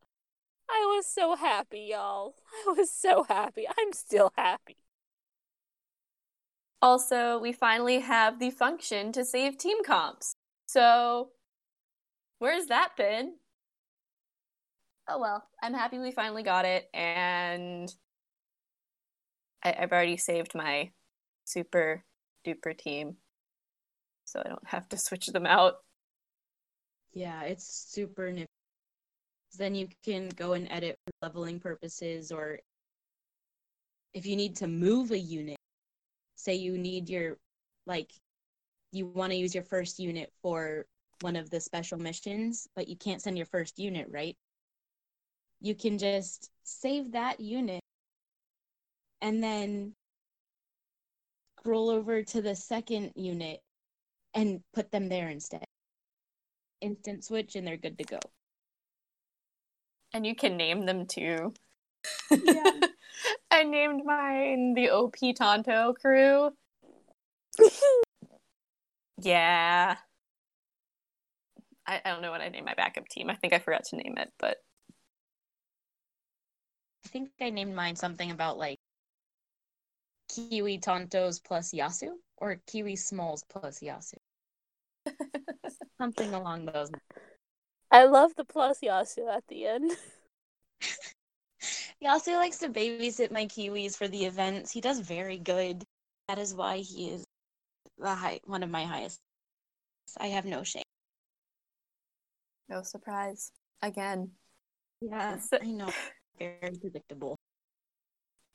I was so happy, y'all. I was so happy. I'm still happy. Also, we finally have the function to save team comps. So, where's that been? Oh well, I'm happy we finally got it, and I- I've already saved my super duper team, so I don't have to switch them out. Yeah, it's super nifty. Then you can go and edit for leveling purposes, or if you need to move a unit, say you need your, like, you want to use your first unit for one of the special missions, but you can't send your first unit, right? You can just save that unit and then scroll over to the second unit and put them there instead. Instant switch and they're good to go. And you can name them too. Yeah. I named mine the OP Tonto crew. yeah. I, I don't know what I named my backup team. I think I forgot to name it, but I think I named mine something about like Kiwi Tontos plus Yasu or Kiwi Smalls plus Yasu. Something along those. I love the plus Yasu at the end. Yasu likes to babysit my Kiwis for the events. He does very good. That is why he is the high one of my highest. I have no shame. no surprise. Again. Yeah, So- I know. Very predictable.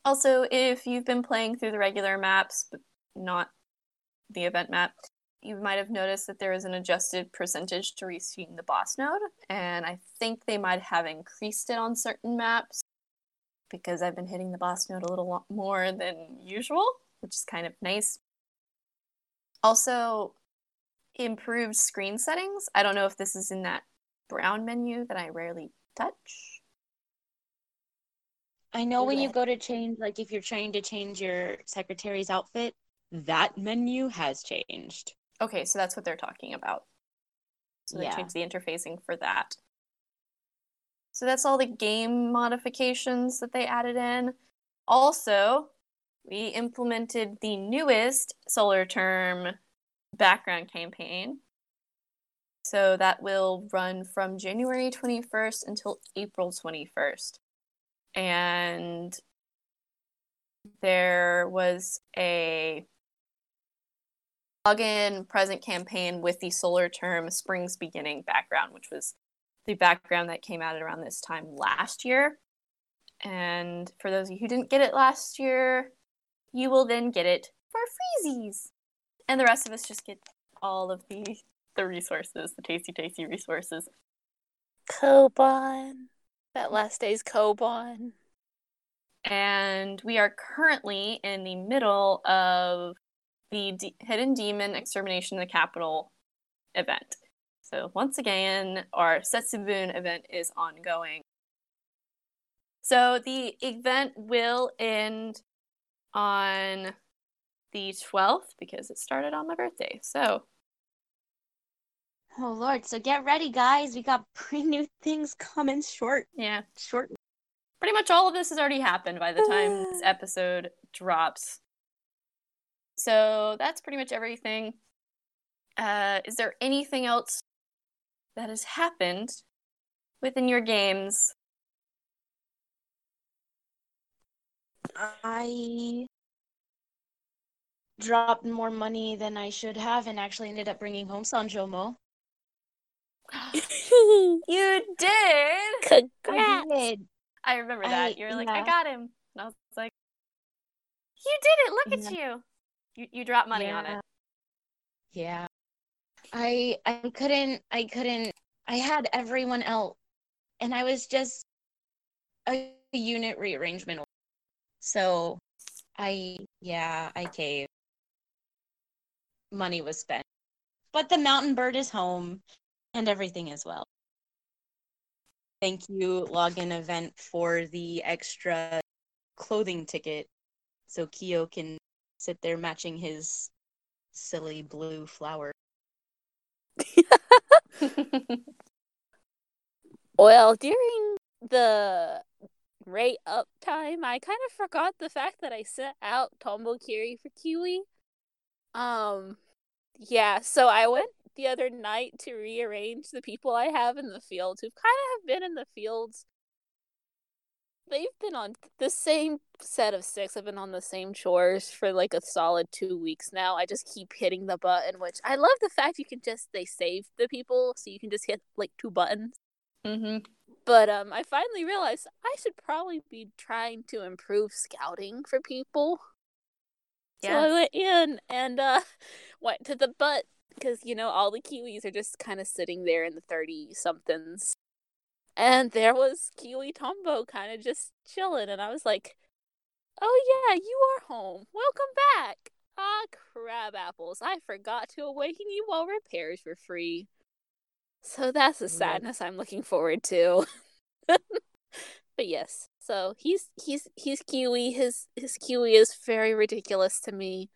Also, if you've been playing through the regular maps, but not the event map, you might have noticed that there is an adjusted percentage to reaching the boss node, and I think they might have increased it on certain maps because I've been hitting the boss node a little more than usual, which is kind of nice. Also, improved screen settings. I don't know if this is in that brown menu that I rarely touch. I know when you go to change, like if you're trying to change your secretary's outfit, that menu has changed. Okay, so that's what they're talking about. So they Yeah. changed the interfacing for that. So that's all the game modifications that they added in. Also, we implemented the newest solar term background campaign. So that will run from January 21st until April 21st. And there was a login present campaign with the solar term springs beginning background which was the background that came out around this time last year and for those of you who didn't get it last year you will then get it for freezies and the rest of us just get all of the the resources the tasty tasty resources Koban. That last day's Koban. and we are currently in the middle of the D- Hidden Demon Extermination of the Capital event. So once again, our Setsubun event is ongoing. So the event will end on the 12th because it started on my birthday. So Oh lord, so get ready guys. We got pretty new things coming short yeah, short. pretty much all of this has already happened by the time this episode drops. So that's pretty much everything. Uh, is there anything else that has happened within your games? I dropped more money than I should have and actually ended up bringing home Sanchomo. You did. Congrats. did. I remember that. I- you were like, I got him, and I was like, You did it. Look at you. You you dropped money on it. Yeah. I I couldn't I couldn't I had everyone else and I was just a unit rearrangement. So I yeah, I caved. Money was spent. But the mountain bird is home and everything as well. Thank you, login event, for the extra clothing ticket so Kyo can sit there matching his silly blue flower. Well, during the rate up time, I kind of forgot the fact that I sent out Tombo Kiri for Kiwi. Um, yeah. So I went the other night to rearrange the people I have in the fields who've kind of have been in the fields. They've been on the same set of six. I've been on the same chores for like a solid two weeks now. I just keep hitting the button, which I love the fact you can just they save the people, so you can just hit like two buttons. Mm-hmm. But um, I finally realized I should probably be trying to improve scouting for people. Yeah. So I went in and uh went to the butt because you know all the Kiwis are just kind of sitting there in the thirty somethings, and there was Kiwi Tombo kind of just chilling, and I was like, "Oh yeah, you are home. Welcome back." Ah, crab apples! I forgot to awaken you while repairs were free. So that's a sadness I'm looking forward to. but yes, so he's he's he's Kiwi. His his Kiwi is very ridiculous to me.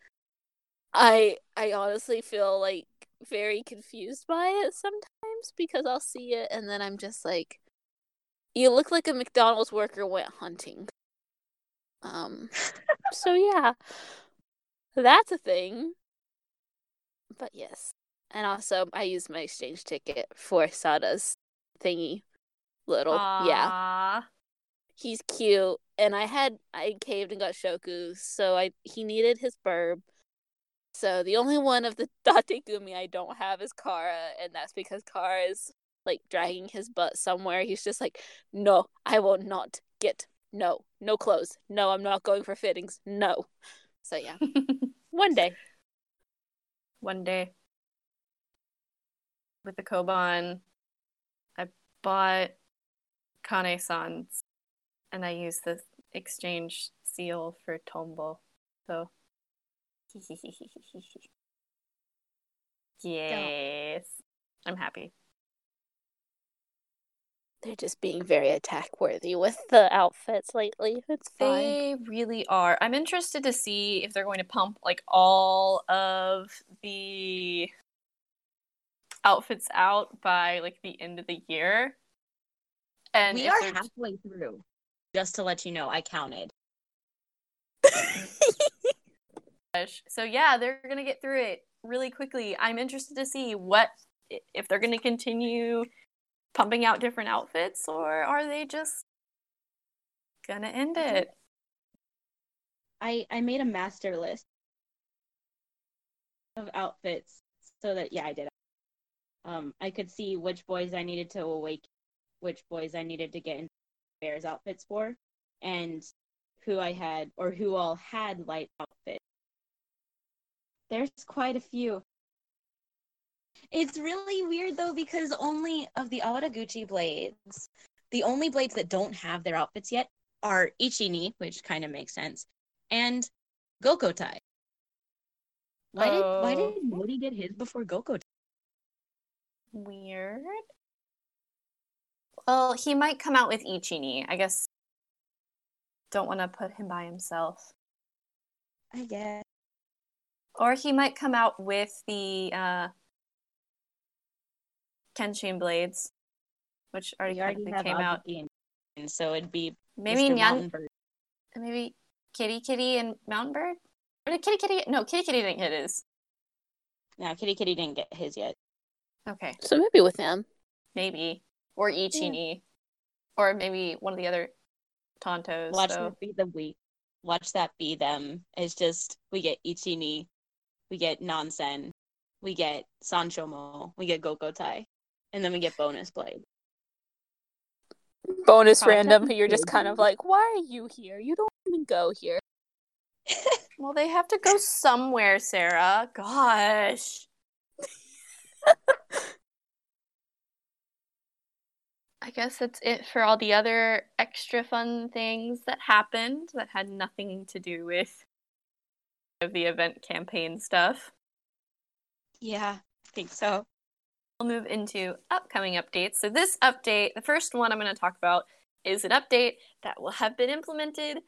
I I honestly feel like very confused by it sometimes because I'll see it and then I'm just like, you look like a McDonald's worker went hunting. Um, so yeah, that's a thing. But yes, and also I used my exchange ticket for Sada's thingy. Little, yeah he's cute and i had i caved and got shoku so i he needed his burb so the only one of the dategumi i don't have is kara and that's because kara is like dragging his butt somewhere he's just like no i will not get no no clothes. No i'm not going for fittings. No. So yeah. One day. One day. With the Koban, I bought Kane-san's and I used the exchange seal for Tombo. So. Yes. I'm happy. They're just being very attack worthy with the outfits lately it's fine They really are. I'm interested to see if they're going to pump like all of the outfits out by like the end of the year. And we are they're- halfway through. Just to let you know, I counted. so yeah, they're gonna get through it really quickly. I'm interested to see what if they're gonna continue pumping out different outfits or are they just gonna end it? I I made a master list of outfits so that yeah, I did. Um, I could see which boys I needed to awake, which boys I needed to get into bears outfits for, and who I had or who all had light outfits. There's quite a few. It's really weird though because only of the Awataguchi blades, the only blades that don't have their outfits yet are Ichini, which kind of makes sense, and Gokotai. Why did why Oh. did Modi get his before Gokotai? Weird. Well, he might come out with Ichini. I guess don't want to put him by himself. I guess. Or he might come out with the uh Kenshin blades, which already, We already have came out. And, and so it'd be Maybe Mr. Nyan, Mountain Bird. maybe Kitty Kitty and Mountain Bird? Or did Kitty Kitty? No, Kitty Kitty didn't hit his. No, Kitty Kitty didn't get his yet. Okay, so maybe with him maybe. Or Ichini. Or maybe one of the other Tontos. Watch so. that be the week. Watch that be them. It's just we get Ichini, we get Nansen, we get Sanchomo, we get Gokotai, and then we get bonus blade. bonus Probably random you're just kind of like why are you here you don't even go here Well, they have to go somewhere, Sarah. Gosh. I guess that's it for all the other extra fun things that happened that had nothing to do with of the event campaign stuff. Yeah, I think so. We'll move into upcoming updates. So this update, the first one I'm going to talk about is an update that will have been implemented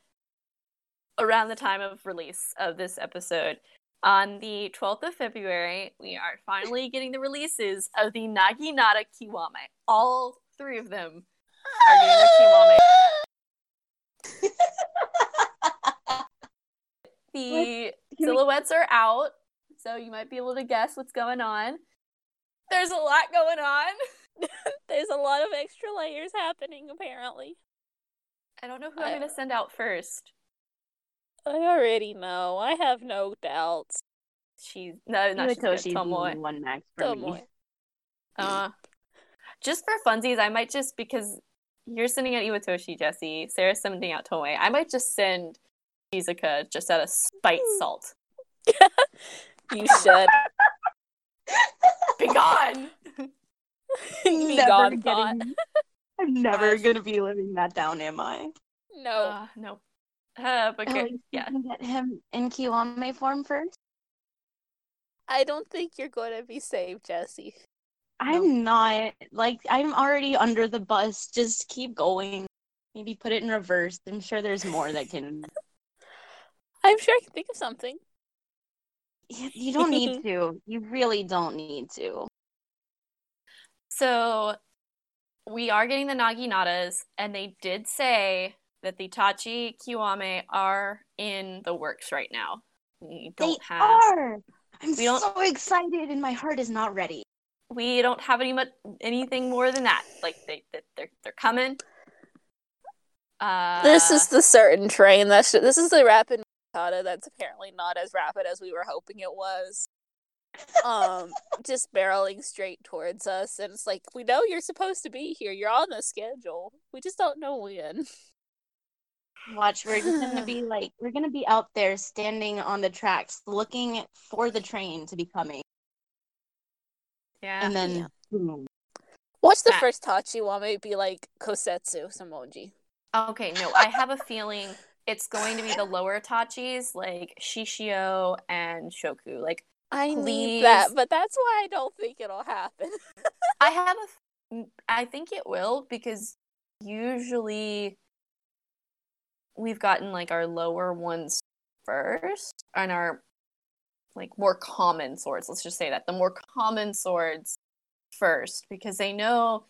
around the time of release of this episode. On the 12th of February, we are finally getting the releases of the Naginata Kiwame. All three of them are getting the Kiwame. The silhouettes are out. so you might be able to guess what's going on. There's a lot going on. There's a lot of extra layers happening, apparently. I don't know who I'm going to send out first. I already know. I have no doubts. She's no, not Iwatoshi's she's Tomoe. one max for Tomoe. me. Uh, just for funsies, I might just because you're sending out Iwatoshi, Jesse. Sarah's sending out Tomoe. I might just send Shizuka just out of spite salt. You should. Be gone. Never gone, getting- thought. I'm never Gosh. gonna be living that down, am I? No. Uh, no. Uh, but At good. least Yeah. can get him in Kiwame form first. I don't think you're going to be saved, Jesse. I'm not like I'm already under the bus. Just keep going. Maybe put it in reverse. I'm sure there's more that can. I'm sure I can think of something. You you don't need to. You really don't need to. So we are getting the Naginatas, and they did say that the Tachi Kiwame are in the works right now. We don't they have are. I'm We don't- so excited, and my heart is not ready. we don't have any much anything more than that. Like they, they they're they're coming. Uh, this is the certain train. That's this is the rapid Mikata that's apparently not as rapid as we were hoping it was. Um, just barreling straight towards us, and it's like we know you're supposed to be here. You're on the schedule. We just don't know when. Watch, we're just gonna be like we're gonna be out there standing on the tracks, looking for the train to be coming, yeah. and then Yeah. boom. Watch the Ah. first Tachiwame be like Kosetsu Samonji. Okay, no, I have a feeling it's going to be the lower Tachis like Shishio and Shoku. Like I Please. need that, but that's why I don't think it'll happen. I have a, I think it will because usually we've gotten like our lower ones first and our like more common swords. Let's just say that the more common swords first because they know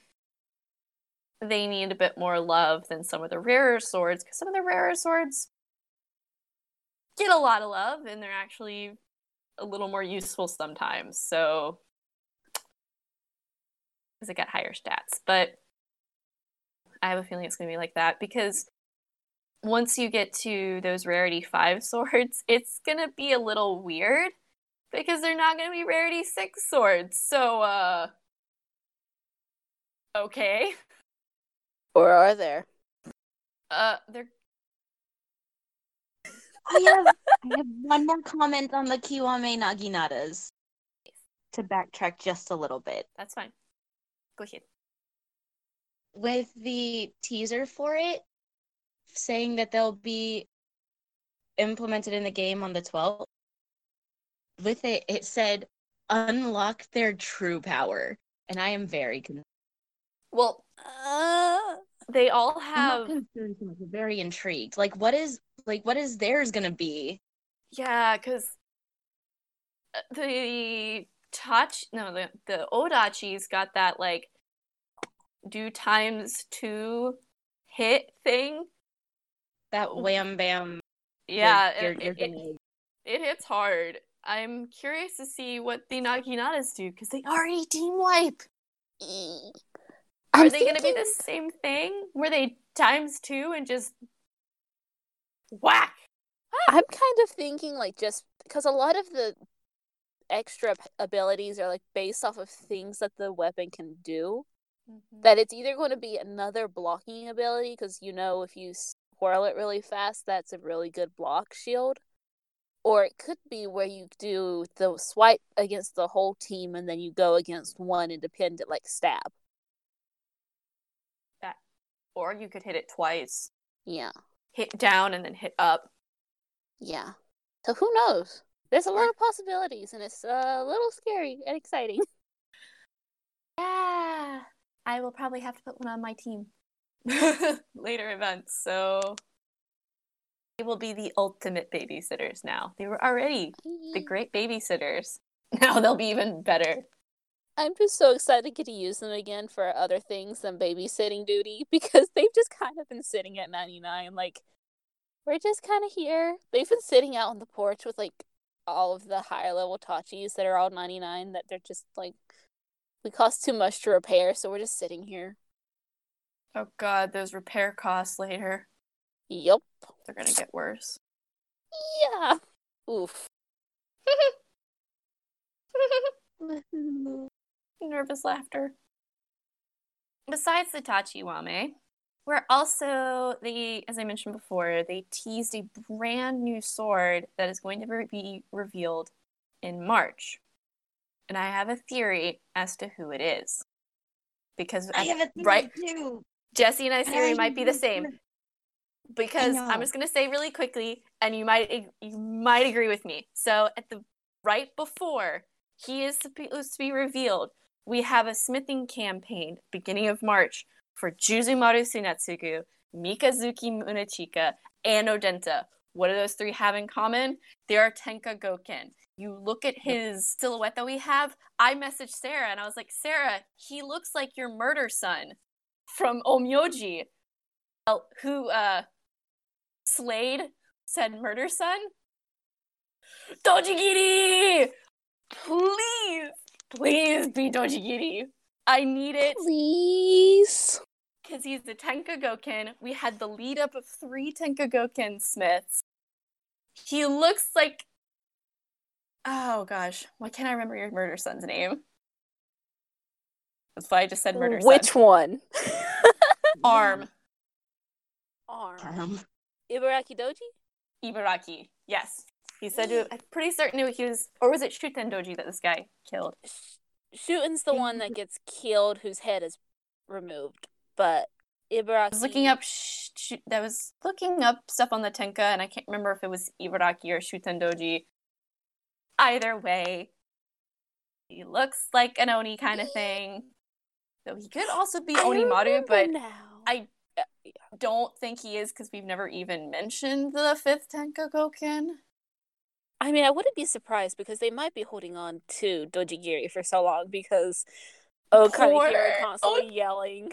they need a bit more love than some of the rarer swords because some of the rarer swords get a lot of love and they're actually a little more useful sometimes. So because it got higher stats. But I have a feeling it's going to be like that because once you get to those rarity five swords, it's going to be a little weird because they're not going to be rarity six swords. So, uh, okay. Or are there? Uh, they're I have, I have one more comment on the Kiwame Naginatas to backtrack just a little bit. that's fine. Go ahead. With the teaser for it, saying that they'll be implemented in the game on the 12th, with it, it said unlock their true power. And I am very concerned. Well, Uh, they all have I'm very intrigued. Like, what is like what is theirs gonna be? Yeah, because uh, the touch no the the Odachi's got that like do times two hit thing. That mm. wham bam. Yeah, you're, it, you're it, it, gonna- it hits hard. I'm curious to see what the Naginatas do because they already team wipe. Mm. Are I'm they going to be the same thing? Were they times two and just whack? I'm kind of thinking like just because a lot of the extra abilities are like based off of things that the weapon can do. That it's either going to be another blocking ability because you know if you swirl it really fast, that's a really good block shield. Or it could be where you do the swipe against the whole team and then you go against one independent, like stab. Or you could hit it twice, Yeah, hit down and then hit up. yeah. So who knows? There's a lot of possibilities and it's a little scary and exciting. Yeah, I will probably have to put one on my team later events. So they will be the ultimate babysitters now. They were already the great babysitters. Now they'll be even better. I'm just so excited to get to use them again for other things than babysitting duty because they've just kind of been sitting at 99. Like, we're just kind of here. They've been sitting out on the porch with like all of the higher level Tachis that are all 99 that they're just like we cost too much to repair, so we're just sitting here. Oh god, those repair costs later. Yup. They're gonna get worse. Yeah. Oof. Nervous laughter. Besides the Tachiwame, we're also they as I mentioned before, they teased a brand new sword that is going to be revealed in March. And I have a theory as to who it is. Because I have a theory right too. Jesse and I's theory I might be the same. Because. I'm just gonna say really quickly, and you might you might agree with me. So at the right before he is supposed to be revealed, we have a smithing campaign beginning of March for Juzumaru Tsunetsugu, Mikazuki Munechika, and Odenta. What do those three have in common? They are Tenka Goken. You look at his silhouette that we have. I messaged Sarah and I was like, Sarah, he looks like your murder son from Onmyoji, Well, who uh, Slade said murder son. Dojigiri! Please, please be Dojigiri. I need it Please. because he's the Tenka Goken. We had the lead up of three Tenka Goken Smiths. He looks like. Oh gosh, why can't I remember your murder son's name? That's why I just said murder son. Which son. one? Arm Arm. Um, Ibaraki Doji? Ibaraki. Yes, he said. it- I'm pretty certain he was, or was it Shuten Doji that this guy killed? Shuten's the one that gets killed whose head is removed. But Ibaraki I was looking up. Sh- sh- that was looking up stuff on the Tenka, and I can't remember if it was Ibaraki or Shuten Doji. Either way, he looks like an Oni kind of thing. So he could also be I Onimaru, but now. I uh, don't think he is because we've never even mentioned the fifth Tenka Goken. I mean, I wouldn't be surprised because they might be holding on to Dojigiri for so long because oh, kind Poor- of hear her constantly yelling.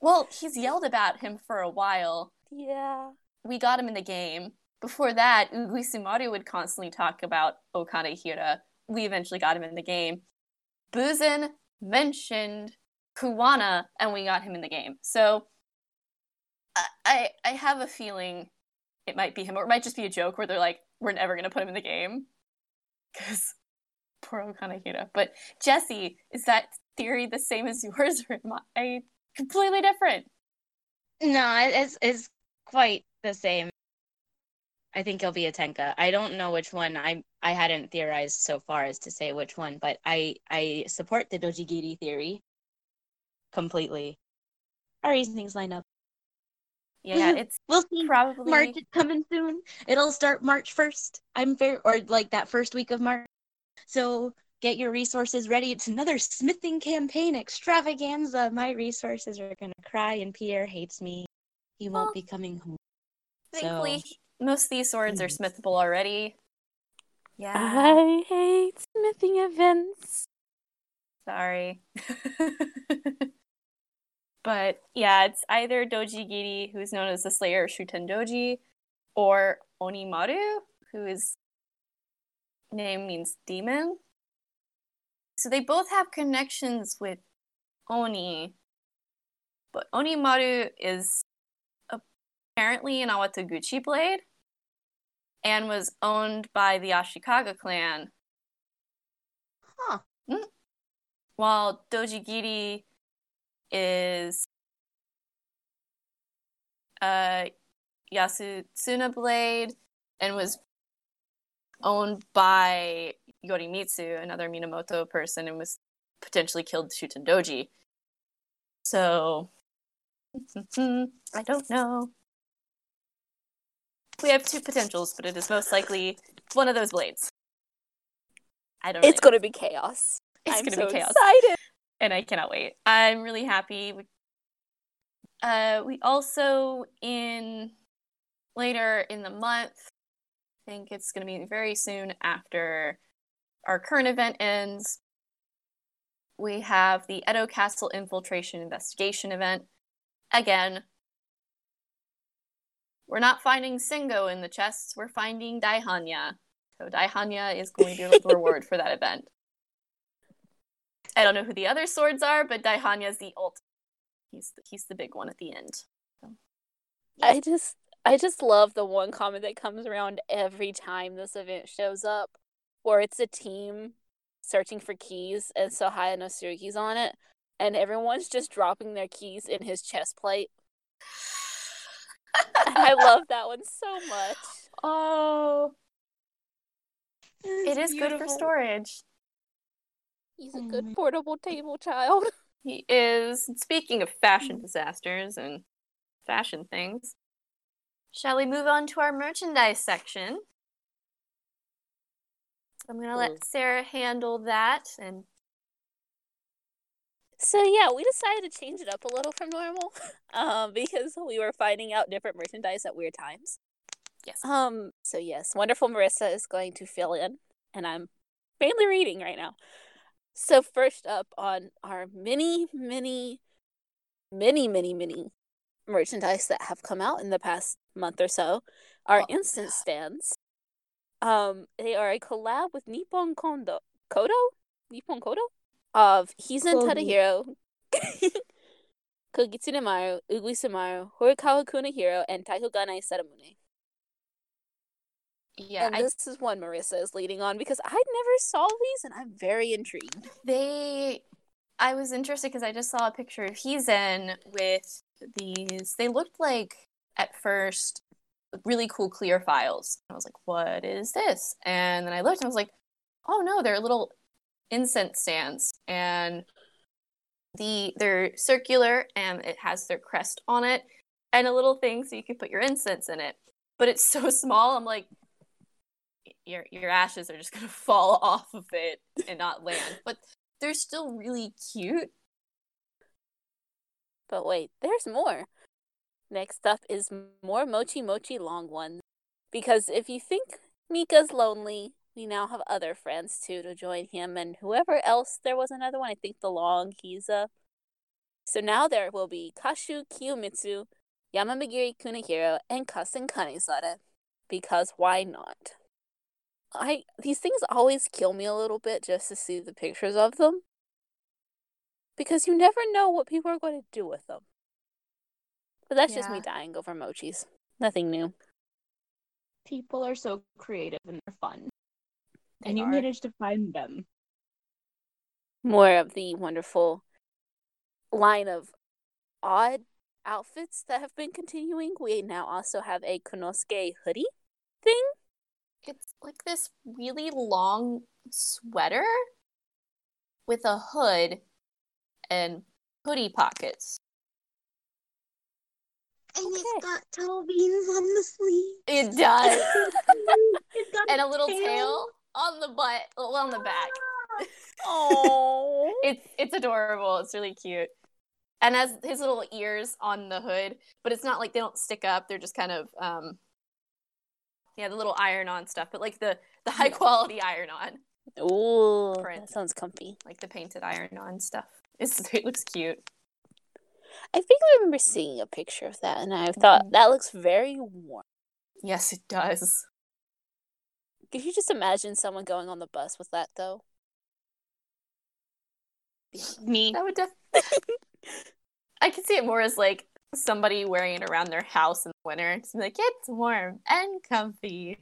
Well, he's yelled about him for a while. Yeah. we got him in the game. Before that, Uguisumaru would constantly talk about Ookanehira. We eventually got him in the game. Buzen mentioned Kuwana, and we got him in the game. So I I have a feeling it might be him, or it might just be a joke where they're like, we're never gonna put him in the game. Because poor Ookanehira. But Jesse, is that theory the same as yours, or am I completely different? no, it's it's quite the same. I think he'll be a Tenka. I don't know which one. I I hadn't theorized so far as to say which one, but I I support the Dojigiri theory completely. Our reasonings line up. Yeah, it's We'll see. probably March is coming soon. It'll start March 1st. I'm fair or like that first week of March. So get your resources ready. It's another smithing campaign extravaganza. My resources are gonna cry and Pierre hates me. He won't be coming home. Thankfully, So- most of these swords are smithable already. Yeah, I hate smithing events. sorry. but yeah, it's either Dojigiri, who's known as the Slayer of Shuten Doji, or Onimaru, whose name means demon. So they both have connections with Oni, but Onimaru is apparently an Awataguchi blade and was owned by the Ashikaga clan, Huh. Mm. while Dojigiri is a Yasutsuna blade and was owned by Yorimitsu, another Minamoto person, and was potentially killed Shuten Doji. So, I don't know. We have two potentials, but it is most likely one of those blades. I don't. It's really gonna be chaos. It's I'm gonna so be chaos, excited. And I cannot wait. I'm really happy. We- Uh, we also in later in the month. I think it's gonna be very soon after our current event ends. We have the Edo Castle infiltration investigation event. Again, we're not finding Sengo in the chests. We're finding Daihanya. So Daihanya is going to be the reward for that event. I don't know who the other swords are, but Daihanya is the ult. He's the, he's the big one at the end. I just I just love the one comment that comes around every time this event shows up, where it's a team searching for keys and Sohaya no Tsurugi's on it, and everyone's just dropping their keys in his chest plate. I love that one so much. Oh, It's it is good for storage. He's a good portable table child. He is. Speaking of fashion disasters and fashion things, shall we move on to our merchandise section? I'm gonna let Sarah handle that, and So yeah, we decided to change it up a little from normal, um, because we were finding out different merchandise at weird times. yes, Um, so yes, wonderful Marissa is going to fill in, and I'm mainly reading right now. So first up on our many, many, many, many, many merchandise that have come out in the past month or so are Oh, instant stands. Um, they are a collab with Nippon Kondo Kodo? Nippon Kodo? Of Hizen Kodo. Tadahiro, Kogitsune Maru, Ugui Maru, Horikawa Kunihiro, and Taikogane. Yeah. and I, this is one Marissa is leading on because I never saw these and I'm very intrigued. they, I was interested because I just saw a picture of Hizen with these. They looked like at first really cool clear files. I was like, "What is this?" And then I looked and I was like, "Oh no, they're little incense stands." And the they're circular and it has their crest on it and a little thing so you can put your incense in it. But it's so small. I'm like, your your ashes are just gonna fall off of it and not land. But they're still really cute. But wait, there's more. Next up is more Mochi Mochi long ones. Because if you think Mika's lonely, we now have other friends too to join him and whoever else. There was another one, I think the long Kiza. So now there will be Kashu Kiyomitsu, Yamanbagiri Kunihiro, and Kasen Kanesada. Because why not? I these things always kill me a little bit just to see the pictures of them. Because you never know what people are going to do with them. But that's just me dying over mochis. Nothing new. People are so creative and they're fun. They and you are. managed to find them. More of the wonderful line of odd outfits that have been continuing. We now also have a Konosuke hoodie thing. Like this really long sweater with a hood and hoodie pockets. And Okay. it's got toe beans on the sleeve. It does. it's got and a little tail on the butt, well, on the back. Oh. It's it's adorable. It's really cute. And has his little ears on the hood, but it's not like they don't stick up. They're just kind of um yeah, the little iron on stuff, but like the the high quality iron on, Oh, that sounds comfy. like the painted iron on stuff. It's it looks cute. I think I remember seeing a picture of that, and I thought Mhm. that looks very warm. Yes, it does. Could you just imagine someone going on the bus with that, though? Me. That would def- I can see it more as like somebody wearing it around their house in the winter. Just be like, it's warm and comfy.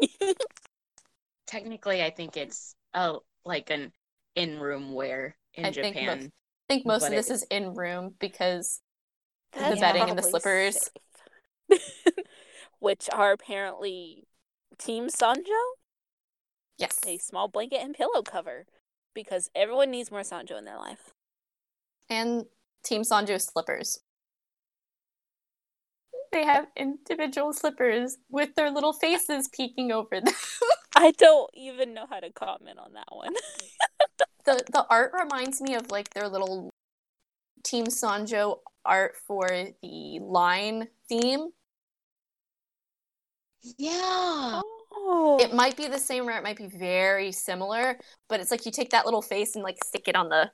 Technically, I think it's oh like an in-room wear in I think Japan. most- I think most of this it- is in room because That's the bedding and the slippers. Which are apparently Team Sanjo, Yes. a small blanket and pillow cover, because everyone needs more Sanjo in their life. And Team Sanjo slippers. They have individual slippers with their little faces peeking over them. I don't even know how to comment on that one. the the art reminds me of like their little Team Sanjo art for the line theme. Yeah. Oh, It might be the same or it might be very similar, but it's like you take that little face and like stick it on the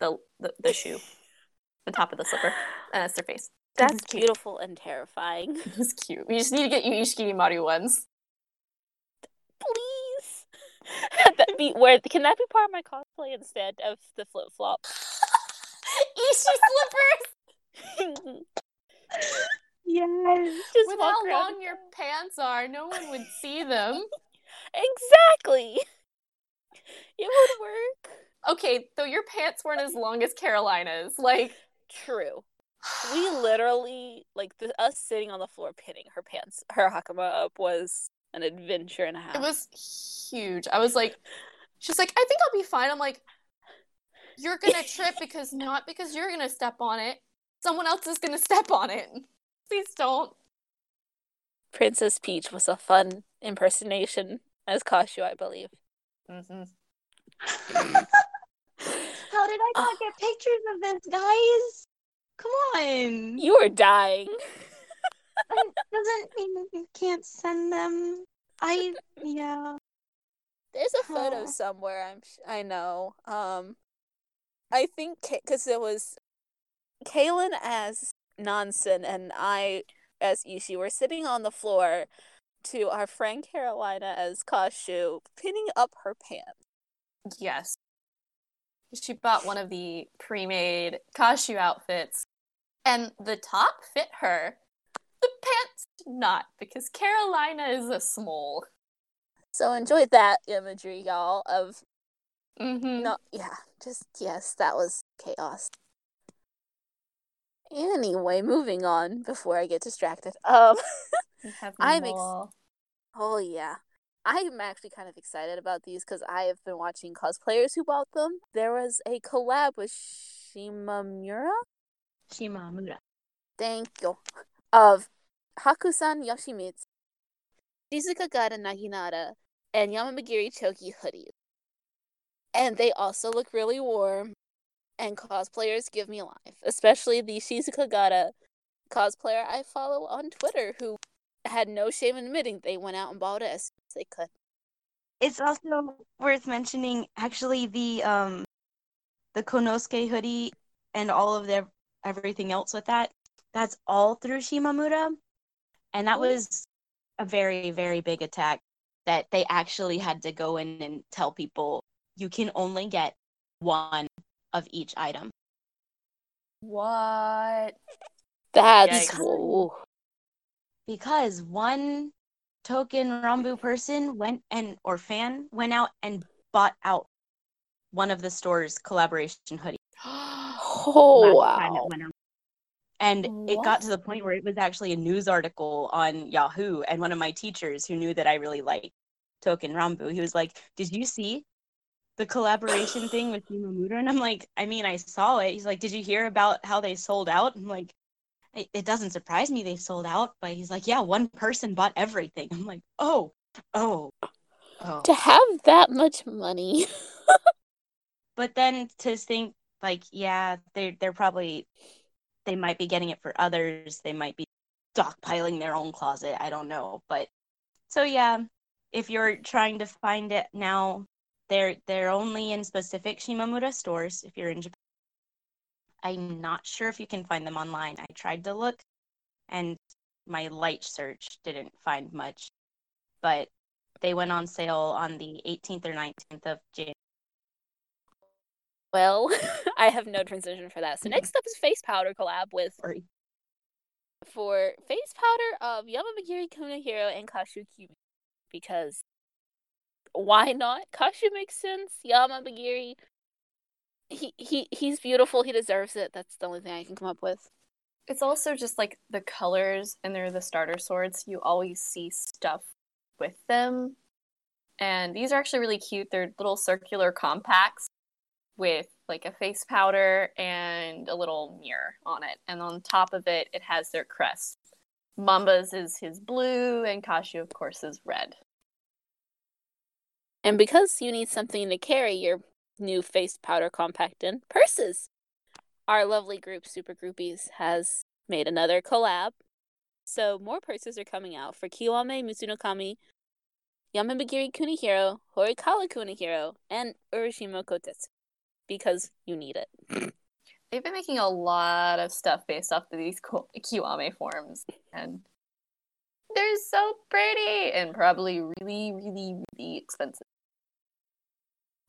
the the, the shoe, the top of the slipper, uh, and that's their face. That's beautiful and terrifying. It was cute. We just need to get you Ishikiri Maru ones. that be where can that be part of my cosplay instead of the flip flop? Ishi slippers. Yes. Just With how long your pants are, no one would see them. exactly. It would work. Okay, though your pants weren't as long as Carolina's. Like, True. We literally like the, us sitting on the floor pinning her pants, her hakama up was an adventure and a half. it was huge. I was like, she's like, I think I'll be fine. I'm like, you're gonna trip because not because you're gonna step on it. Someone else is gonna step on it. Please don't. Princess Peach was a fun impersonation as Kashu, I believe. Mm-hmm. How did I not get pictures of this, guys? Come on. You are dying. That doesn't mean that you can't send them. I yeah. There's a photo Aw. somewhere. I'm. sh- I know. Um, I think because it was Kaylin as Nansen and I as Ishi were sitting on the floor to our friend Carolina as Kashu pinning up her pants. Yes. She bought one of the pre-made Kashu outfits, and the top fit her. The pants did not, because Carolina is a small. So enjoyed that imagery, y'all. Of Mm-hmm. no, yeah, just yes, that was chaos. Anyway, moving on before I get distracted. Um. I'm ex- Oh yeah. I'm actually kind of excited about these because I have been watching cosplayers who bought them. There was a collab with Shimamura, Shimamura. thank you, of Hakusan Yoshimitsu, Shizuka Gata Naginata, and Yamanbagiri Chogi hoodies. And they also look really warm, and cosplayers give me life, especially the Shizuka Gata cosplayer I follow on Twitter who had no shame in admitting they went out and bought it as soon as they could. It's also worth mentioning actually the um the Konosuke hoodie and all of their everything else with that. That's all through Shimamura. And that Oh. was a very, very big attack that they actually had to go in and tell people you can only get one of each item. What? That's Yikes. whoa. Because one token Ranbu person went and or fan went out and bought out one of the store's collaboration hoodies. Oh last time it wow. And it got to the point where it was actually a news article on Yahoo. And one of my teachers who knew that I really liked Token Ranbu, he was like, Did you see the collaboration thing with Shimamura? And I'm like, I mean, I saw it. He's like, Did you hear about how they sold out? I'm like, it, it doesn't surprise me they sold out. But he's like, Yeah, one person bought everything. I'm like, Oh, oh, oh. To have that much money. but then to think like yeah they're they're probably they might be getting it for others. They might be stockpiling their own closet. I don't know. But so yeah if you're trying to find it now they're they're only in specific shimamura stores if you're in japan. I'm not sure if you can find them online. I tried to look and my light search didn't find much. But they went on sale on the 18th or 19th of january Well, I have no transition for that. So mm-hmm. next up is face powder collab with for face powder um, of Yamanbagiri Kunihiro and Kashu Kyumi. Because why not? Kashu makes sense. Yamanbagiri he, he he's beautiful, he deserves it. That's the only thing I can come up with. It's also just like the colors, and they're the starter swords. You always see stuff with them. And these are actually really cute. They're little circular compacts with like a face powder and a little mirror on it. And on top of it, it has their crest. Mamba's is his blue, and Kashu, of course, is red. And because you need something to carry your new face powder compact in, purses. Our lovely group, Super Groupies, has made another collab. So more purses are coming out for Kiwame Mutsunokami, Yamanbagiri Kunihiro, Horikawa Kunihiro, and Urashima Kotetsu. Because you need it. They've been making a lot of stuff based off of these Kiwame forms, and they're so pretty and probably really, really, really expensive.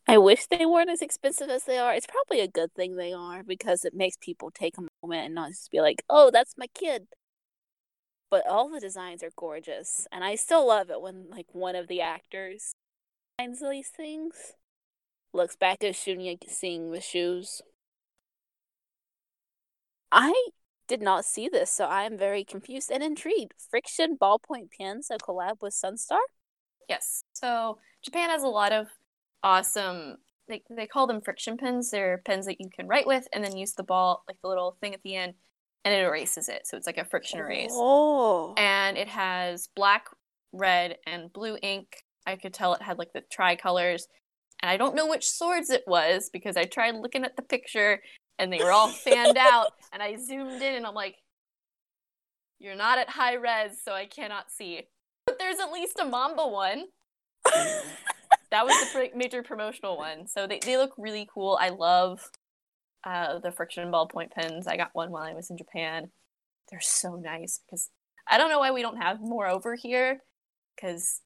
I wish they weren't as expensive as they are. It's probably a good thing they are because it makes people take a moment and not just be like, "Oh, that's my kid." But all the designs are gorgeous, and I still love it when like one of the actors finds these things, looks back at Shunya seeing the shoes. I did not see this, so I am very confused and intrigued. Friction ballpoint pens, a collab with Sunstar. Yes. So Japan has a lot of awesome they, they call them friction pens. They're pens that you can write with and then use the ball, like the little thing at the end, and it erases it. So it's like a friction erase. Oh. And it has black, red, and blue ink. I could tell it had like the tricolors. And I don't know which swords it was because I tried looking at the picture and they were all fanned out. And I zoomed in and I'm like, you're not at high res, so I cannot see. But there's at least a Mamba one. that was the major promotional one. So they, they look really cool. I love uh, the friction ballpoint pens. I got one while I was in Japan. They're so nice because I don't know why we don't have more over here because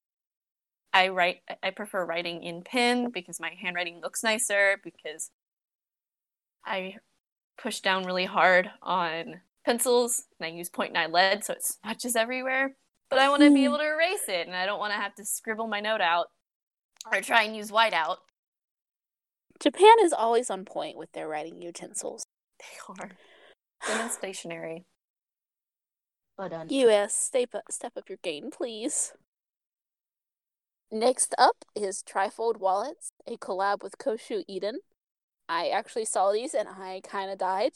I write I prefer writing in pen because my handwriting looks nicer because I push down really hard on pencils and I use 0.9 lead so it smudges everywhere. But I want to be hmm. able to erase it and I don't want to have to scribble my note out or try and use whiteout. Japan is always on point with their writing utensils. They are. Pen stationary. Well done. US, step up, step up your game, please. Next up is Trifold Wallets, a collab with Koshu Inden. I actually saw these and I kind of died.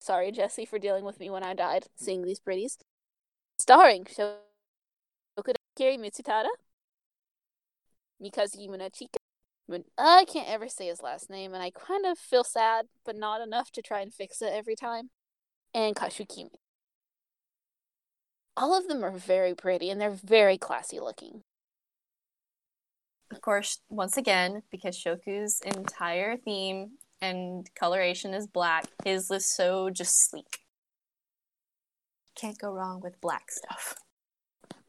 Sorry, Jesse, for dealing with me when I died seeing these pretties. Starring Shokudaikiri Mitsutada, Mikazuki Munechika. I can't ever say his last name, and I kind of feel sad, but not enough to try and fix it every time. And Kashukimi. All of them are very pretty, and they're very classy looking. Of course, once again, because Shoku's entire theme and coloration is black, his is so just sleek. Can't go wrong with black stuff.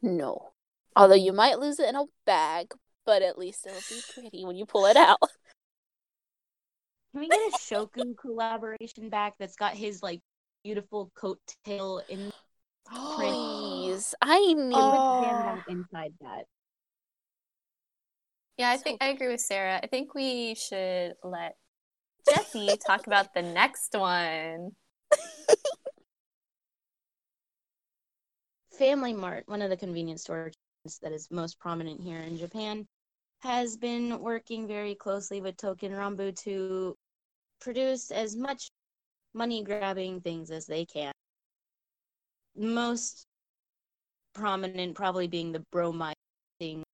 No. Although you might lose it in a bag, but at least it'll be pretty when you pull it out. Can we get a Shoku collaboration back that's got his like beautiful coat tail in Please. I knew oh. inside that. Yeah, I think I agree with Sarah. I think we should let Jesse talk about the next one. Family Mart, one of the convenience stores that is most prominent here in Japan, has been working very closely with Token Ranbu to produce as much money grabbing things as they can. Most prominent probably being the bromide thing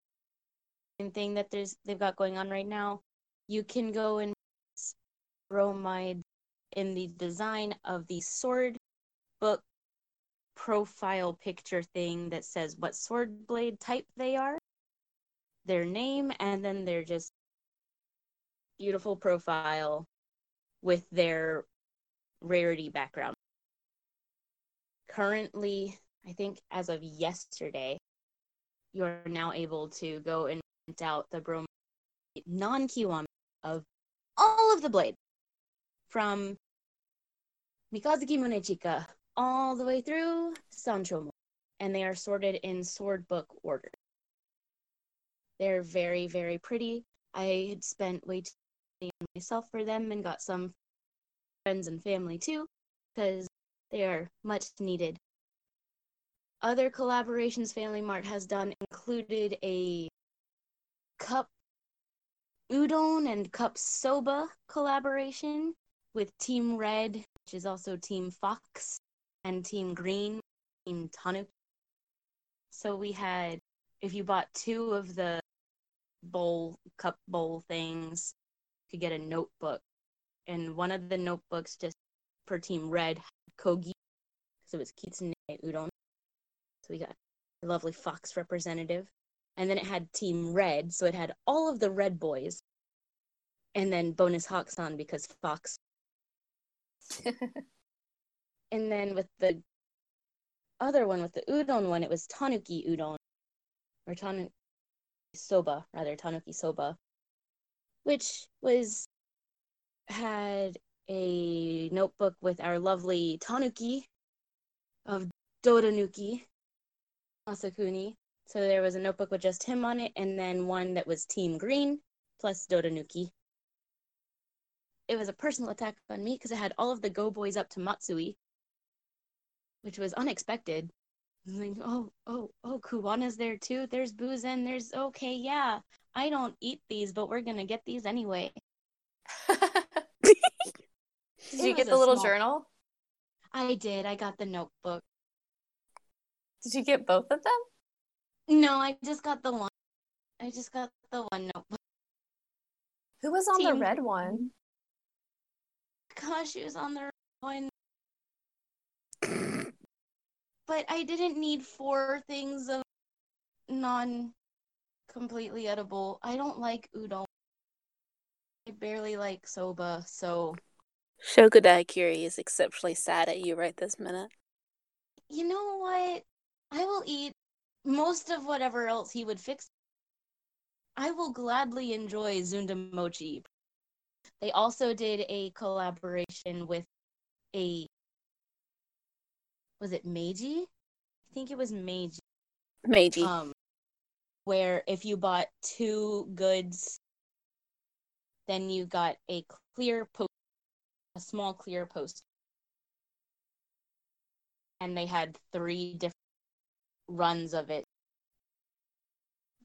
thing that there's they've got going on right now. You can go and bromide in the design of the sword book profile picture thing that says what sword blade type they are their name and then their just beautiful profile with their rarity background. Currently, I think as of yesterday, you're now able to go and out the bromide non Kiwame of all of the blades from Mikazuki Munechika all the way through Sancho. And they are sorted in sword book order. They're very, very pretty. I had spent way too much on myself for them and got some friends and family too, because they are much needed. Other collaborations Family Mart has done included a cup udon and cup soba collaboration with Team Red, which is also Team Fox, and Team Green, Team Tanuki. So we had, if you bought two of the bowl cup bowl things you could get a notebook. And one of the notebooks just for team red kogi because it was kitsune udon. So we got a lovely fox representative and then it had team red so it had all of the red boys and then bonus Hakusan because fox and then with the other one with the udon one it was tanuki udon or tanuki soba, rather tanuki soba. which was had a notebook with our lovely Tanuki of Dotanuki Masakuni. So there was a notebook with just him on it, and then one that was Team Green plus Dotanuki. It was a personal attack on me because it had all of the Go Boys up to Matsui, which was unexpected. I was like, oh, oh, oh, Kuwana's there too. There's Buzen. There's okay, yeah. I don't eat these, but we're gonna get these anyway. Did you get the little small- journal? I did. I got the notebook. Did you get both of them? No, I just got the one. I just got the one notebook. Who was on the red one? Gosh, it was on the red one. But I didn't need four things of non completely edible. I don't like udon. I barely like soba, so Shokudaikiri is exceptionally sad at you right this minute. you know what? I will eat most of whatever else he would fix. I will gladly enjoy Zunda Mochi. They also did a collaboration with a was it Meiji? I think it was Meiji. Meiji. Um where if you bought two goods then you got a clear post a small clear post and they had three different runs of it.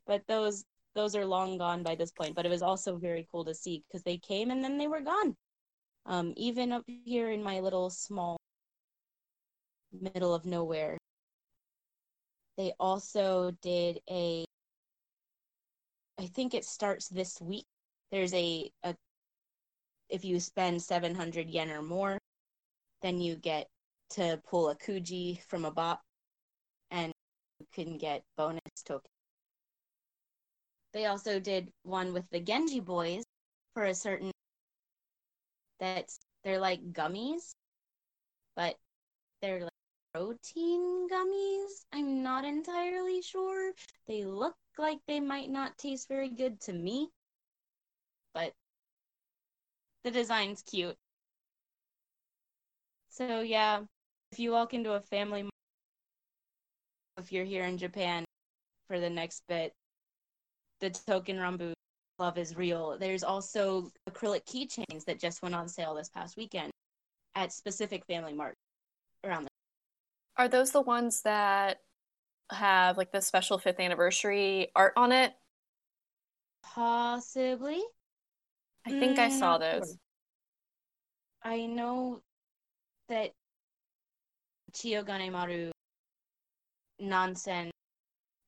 But those those are long gone by this point but it was also very cool to see because they came and then they were gone. Um even up here in my little small middle of nowhere they also did a i think it starts this week. There's a, a if you spend 700 yen or more then you get to pull a kuji from a you can get bonus tokens they also did one with the genji boys for a certain that's they're like gummies but they're like protein gummies. I'm not entirely sure. They look like they might not taste very good to me but the design's cute. So yeah, if you walk into a family if you're here in Japan for the next bit, the token ranbu love is real. There's also acrylic keychains that just went on sale this past weekend at specific family mart around the Are those the ones that have like the special fifth anniversary art on it? possibly. I think I Mm, saw not sure. those. I know that Chiyogane Maru Nansen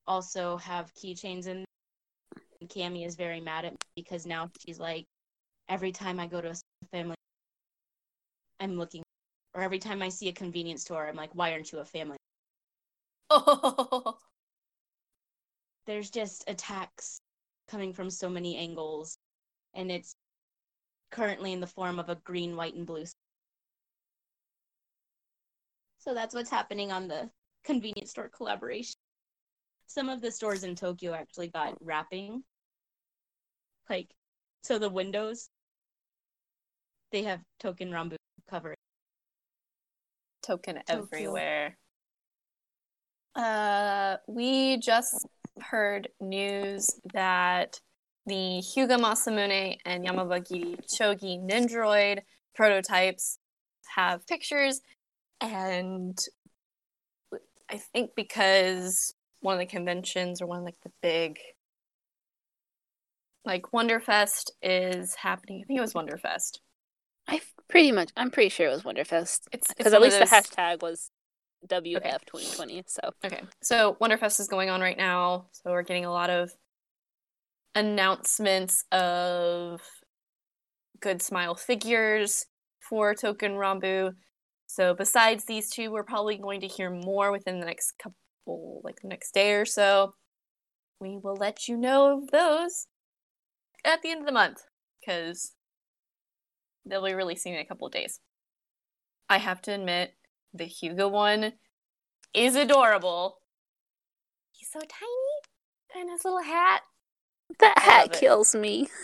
also have keychains in. And Cami is very mad at me because now she's like every time I go to a family I'm looking or every time I see a convenience store I'm like why aren't you a family? Oh, there's just attacks coming from so many angles and it's currently in the form of a green white and blue. So that's what's happening on the convenience store collaboration some of the stores in tokyo actually got wrapping like so the windows they have token ranbu cover token Tokyo. everywhere. Uh, we just heard news that the Hyuga Masamune and Yamanbagiri Chogi Nendoroid prototypes have pictures, and I think because one of the conventions or one of like the big like Wonderfest is happening. I think it was Wonderfest. I pretty much, I'm pretty sure it was Wonderfest It's because at least those- the hashtag was WF 2020. So Okay. So Wonderfest is going on right now. So we're getting a lot of announcements of good smile figures for Token Ranbu. So besides these two, we're probably going to hear more within the next couple like the next day or so. We will let you know of those at the end of the month because they'll be releasing in a couple of days. I have to admit, the Hyuga one is adorable. He's so tiny and his little hat. that hat kills me.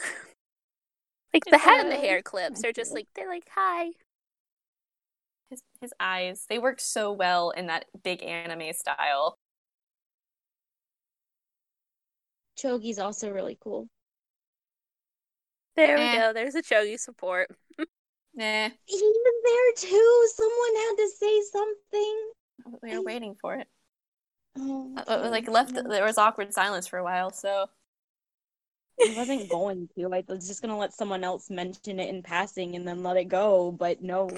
Like the It's hat and the hair clips are just like they're like hi. His his eyes, they work so well in that big anime style. Chogi's also really cool. There we Eh. go. There's a Chogi support. Nah, He was there too. Someone had to say something. we were waiting for it. Oh, Uh, uh, like left, there was awkward silence for a while. So I wasn't going to. I was just gonna let someone else mention it in passing and then let it go. But no,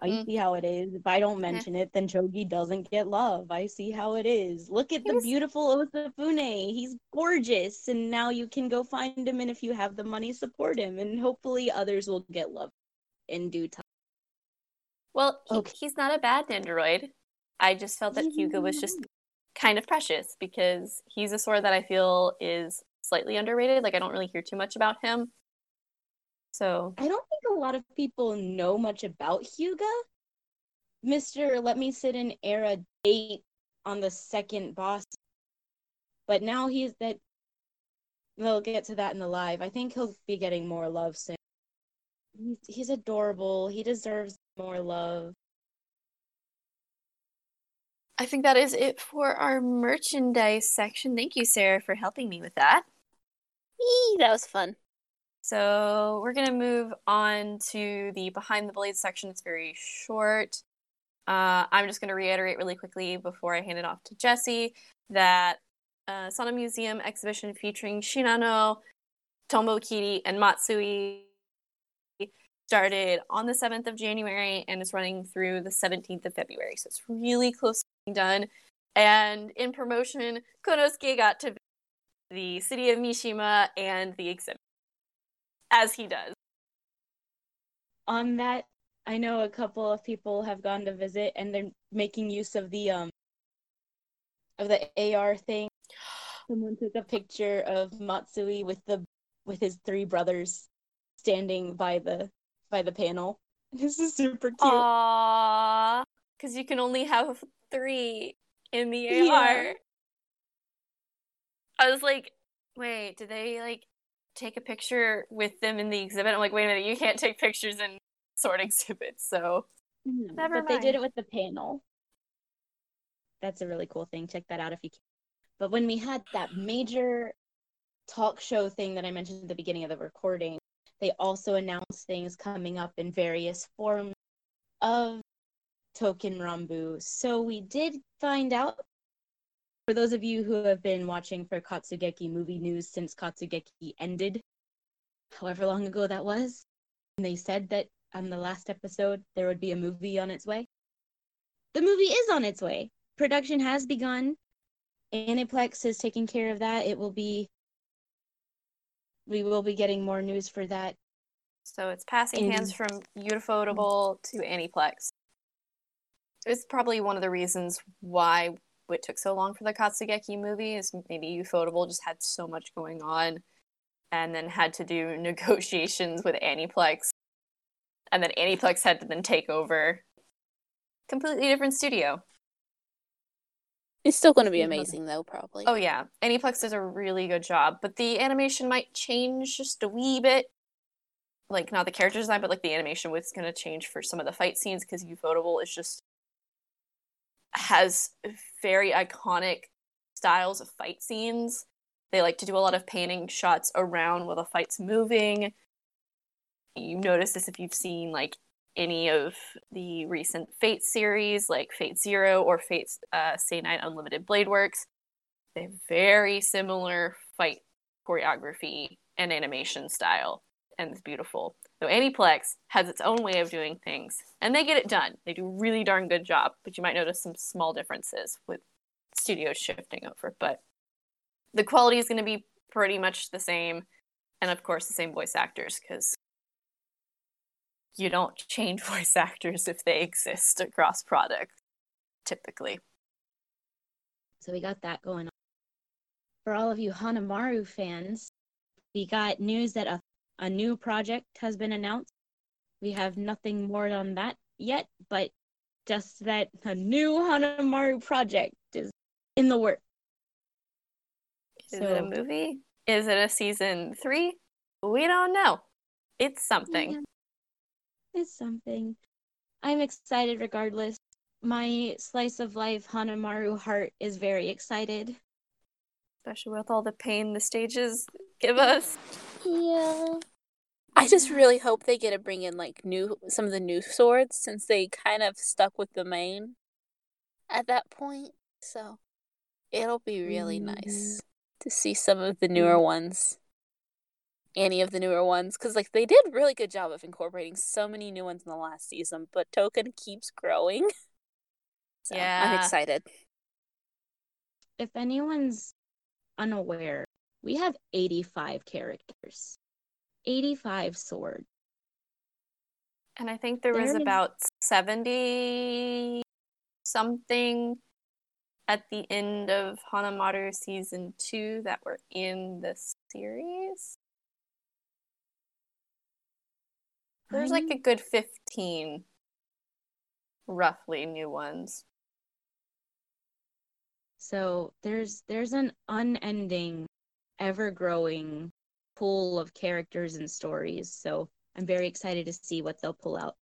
I Mm. see how it is. If I don't mention it, then Chogi doesn't get love. I see how it is. Look at He the beautiful Osafune. He's gorgeous, and now you can go find him. And if you have the money, support him, and hopefully others will get love in due time. well, he, Okay. he's not a bad android. I just felt that Hyuga was just kind of precious because he's a sword that I feel is slightly underrated. Like I don't really hear too much about him. So I don't think a lot of people know much about Hyuga. Mr. Let Me Sit in Era date on the second boss. But now he's that they'll get to that in the live. I think he'll be getting more love soon. He's, he's adorable. He deserves more love. I think that is it for our merchandise section. Thank you, Sarah, for helping me with that. Eee, that was fun. So we're gonna move on to the behind the blades section. It's very short. Uh, I'm just gonna reiterate really quickly before I hand it off to Jesse that uh, Sano Museum exhibition featuring Shinano, Tonbokiri, and Matsui started on the 7th of January and is running through the 17th of February. So it's really close to being done. And in promotion, Konosuke got to the city of Mishima and the exhibit as he does. On that, I know a couple of people have gone to visit and they're making use of the um of the AR thing. Someone took a picture of Matsui with the with his three brothers standing by the by the panel. This is super cute. Aww, because you can only have three in the AR. Yeah. I was like, wait, did they like take a picture with them in the exhibit? I'm like, wait a minute, you can't take pictures in sword exhibits. So Mhm. Never but they did it with the panel. That's a really cool thing. Check that out if you can. But when we had that major talk show thing that I mentioned at the beginning of the recording, they also announced things coming up in various forms of Token Ranbu. So we did find out for those of you who have been watching for Katsugeki movie news since Katsugeki ended, however long ago that was, and they said that on the last episode there would be a movie on its way. The movie is on its way. Production has begun. Aniplex is taking care of that. It will be we will be getting more news for that. so it's passing In- hands from Ufotable to Aniplex. It's probably one of the reasons why it took so long for the Katsugeki movie is maybe Ufotable just had so much going on and then had to do negotiations with Aniplex. And then Aniplex had to then take over. Completely different studio. It's still going to be mm-hmm. amazing though, probably. Oh yeah, Aniplex does a really good job, but the animation might change just a wee bit. Like not the character design, but like the animation was going to change for some of the fight scenes because Ufotable is just has very iconic styles of fight scenes. They like to do a lot of panning shots around while the fight's moving. You notice this if you've seen like any of the recent Fate series, like Fate Zero or Fate uh, Night Unlimited Blade Works. They have very similar fight choreography and animation style, and it's beautiful. So Aniplex has its own way of doing things, and they get it done. They do a really darn good job, but you might notice some small differences with studios shifting over. But the quality is going to be pretty much the same, and of course the same voice actors because you don't change voice actors if they exist across products typically. So we got that going on. For all of you Hanamaru fans, we got news that a, a new project has been announced. We have nothing more on that yet, but just that a new Hanamaru project is in the works. Is it a movie? Is it a season three? We don't know. it's something. Yeah. It's something. I'm excited regardless. My slice of life Hanamaru heart is very excited. Especially with all the pain the stages give us. Yeah. I just really hope they get to bring in like new some of the new swords since they kind of stuck with the main at that point. So it'll be really Mm. nice to see some of the newer ones. Any of the newer ones cuz like they did a really good job of incorporating so many new ones in the last season, but Token keeps growing. So I'm excited. If anyone's unaware, we have 85 characters. 85 swords. And I think there was There is- about 70 something at the end of Hanamaru season 2 that were in the series. There's like a good 15 roughly new ones. So there's there's an unending, ever growing pool of characters and stories. So I'm very excited to see what they'll pull out.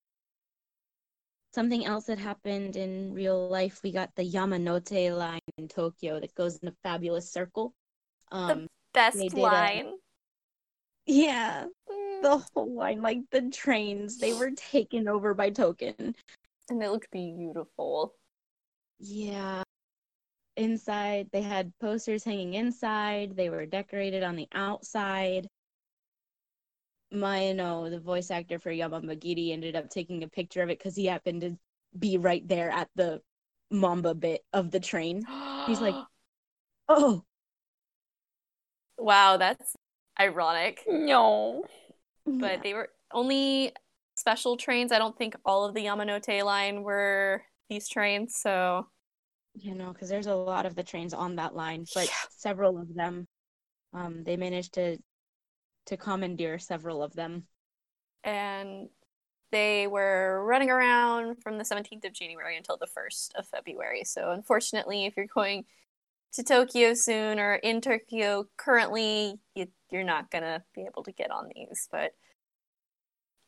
Something else that happened in real life, we got the Yamanote line in Tokyo that goes in a fabulous circle. Um Best They did a- line. yeah, Mm. the whole line, like the trains, they were taken over by Token. And it looked beautiful. Yeah. Inside, they had posters hanging inside. They were decorated on the outside. Mayano, the voice actor for Yamanbagiri, ended up taking a picture of it because he happened to be right there at the Mamba bit of the train. He's like, Oh, wow, that's ironic. No. But yeah. they were only special trains. I don't think all of the Yamanote line were these trains, so you know, because there's a lot of the trains on that line, but Yeah. several of them, um, they managed to to commandeer several of them. and they were running around from the 17th of January until the 1st of February. So, unfortunately, if you're going to Tokyo soon or in Tokyo currently, you, you're not going to be able to get on these. But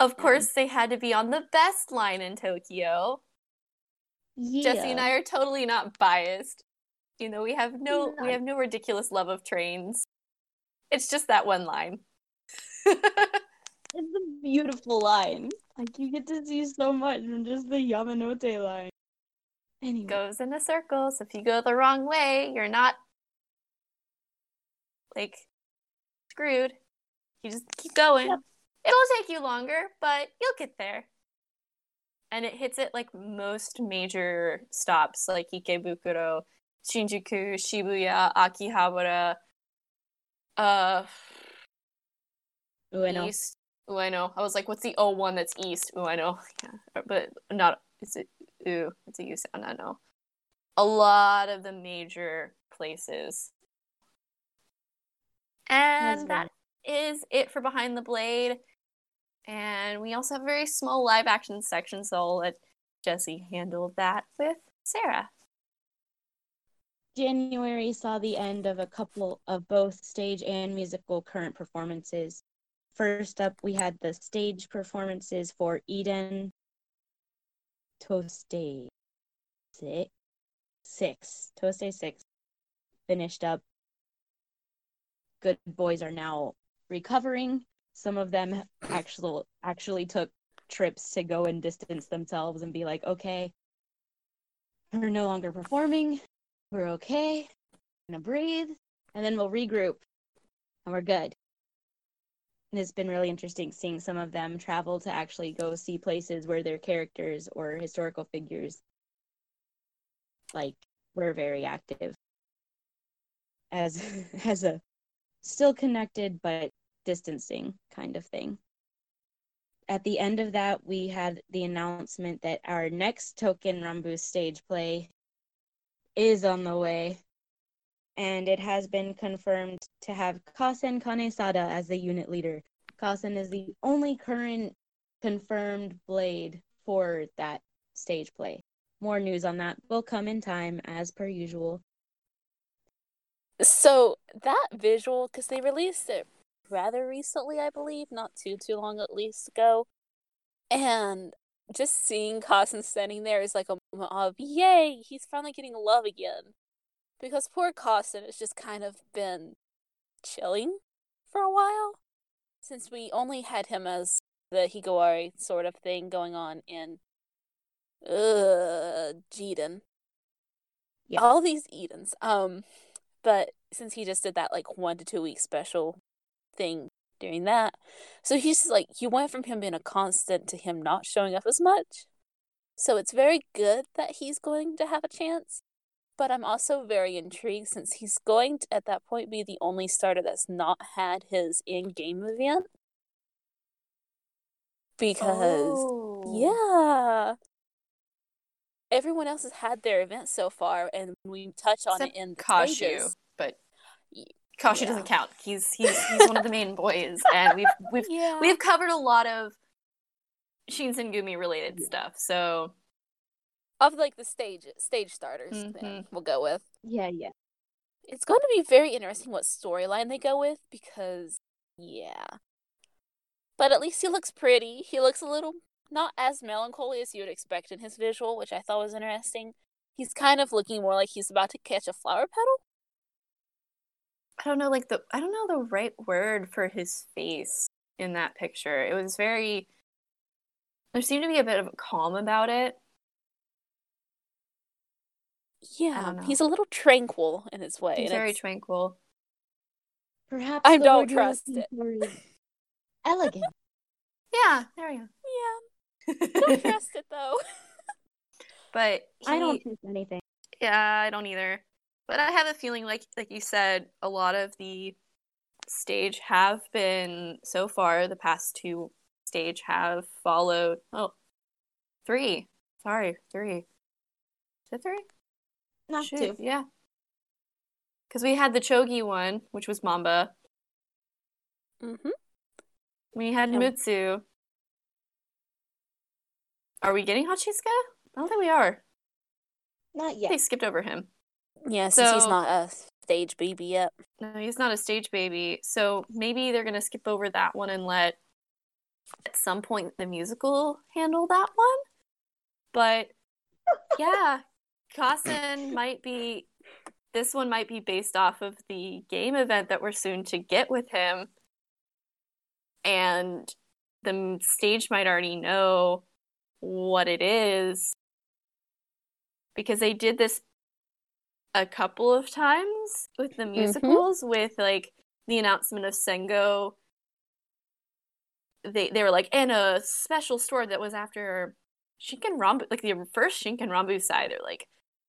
of course, they had to be on the best line in Tokyo. Yeah. Jesse and I are totally not biased. You know, we have no we have no ridiculous love of trains. It's just that one line. It's a beautiful line. Like you get to see so much from just the Yamanote line. Anyway, It goes in a circle. So if you go the wrong way, you're not like screwed. You just keep going. Yep. It'll take you longer, but you'll get there. And it hits it like most major stops, like Ikebukuro, Shinjuku, Shibuya, Akihabara, uh, Ueno. East. Ueno. I was like, what's the O one that's east? Ueno. Yeah, but not. Is it? Ooh, it's a U sound. I know. A lot of the major places. And that is it for Behind the Blade. And we also have a very small live action section, so I'll let Jesse handle that with Sarah. January saw the end of a couple of both stage and musical current performances. First up, we had the stage performances for Eden Toste six, six Toste six finished up. Good boys are now recovering. Some of them actually actually took trips to go and distance themselves and be like, okay, we're no longer performing. We're okay, gonna breathe, and then we'll regroup, and we're good. And it's been really interesting seeing some of them travel to actually go see places where their characters or historical figures like were very active. As as a still connected but distancing kind of thing. At the end of that, we had the announcement that our next token Ranbu stage play is on the way, and it has been confirmed to have Kasen Kanesada as the unit leader. Kasen is the only current confirmed blade for that stage play. More news on that will come in time, as per usual. So that visual, because they released it rather recently, I believe, not too too long at least ago. And just seeing Kasen standing there is like a moment of yay, he's finally getting love again. Because poor Kasen has just kind of been chilling for a while. Since we only had him as the Higawari sort of thing going on in uh Jiden. Yeah. All these Edens. Um but since he just did that like one to two week special thing during that. So he's just, like you went from him being a constant to him not showing up as much. So it's very good that he's going to have a chance. But I'm also very intrigued since he's going to at that point be the only starter that's not had his in game event. Because Oh. yeah. Everyone else has had their event so far, and we touch on Except it in the Kashu, stages. but Y- Kashu yeah. doesn't count. He's he's he's one of the main boys, and we've we've Yeah. we've covered a lot of Shinsengumi related stuff. So of like the stage stage starters, then Mhm. we'll go with. Yeah, yeah. It's going to be very interesting what storyline they go with because, yeah. But at least he looks pretty. He looks a little not as melancholy as you would expect in his visual, which I thought was interesting. He's kind of looking more like he's about to catch a flower petal. I don't know, like the I don't know the right word for his face in that picture. It was very. There seemed to be a bit of a calm about it. Yeah, he's a little tranquil in his way. He's very it's- tranquil. Perhaps I the don't word you're trust it. for is Elegant. Yeah, there we go. yeah, don't trust it though. but I don't trust anything. Yeah, I don't either. But I have a feeling like like you said, a lot of the stage have been so far, the past two stage have followed oh three. Sorry, three. Is it three? Not Shoot, two. Yeah. Because we had the Chogi one, which was Mamba. Mm hmm We had And- Mutsu. Are we getting Hachisuka? I don't think we are. Not yet. They skipped over him. Yeah, since he's not a stage baby yet. No, he's not a stage baby. So maybe they're gonna skip over that one and let at some point the musical handle that one. But yeah, Kasen might be this one might be based off of the game event that we're soon to get with him. And the stage might already know what it is because they did this a couple of times with the mm-hmm. musicals with like the announcement of Sengo. They they were like in a special store that was after Shinken Ranbu like the first Shinken Ranbu side they're like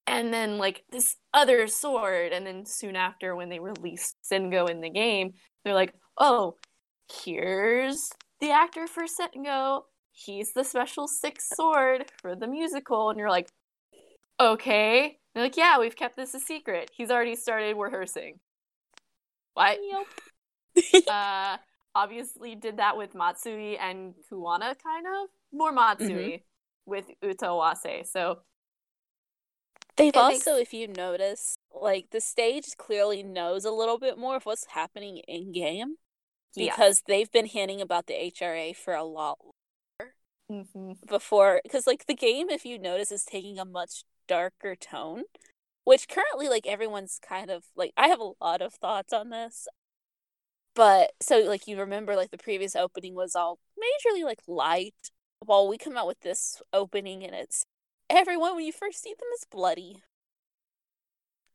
and then like this other sword and then soon after when they released Sengo in the game they're like oh here's the actor for Sengo. He's the special six sword for the musical. And you're like okay they're like yeah we've kept this a secret he's already started rehearsing what Yep. uh obviously did that with Matsui and Kuwana kind of more Matsui with Utawase. So They've also, if you notice, like the stage clearly knows a little bit more of what's happening in game yeah. because they've been hinting about the HRA for a lot Mhm. before. Because like the game, if you notice, is taking a much darker tone, which currently like everyone's kind of like I have a lot of thoughts on this. But so like you remember like the previous opening was all majorly like light, while we come out with this opening and it's everyone when you first see them is bloody.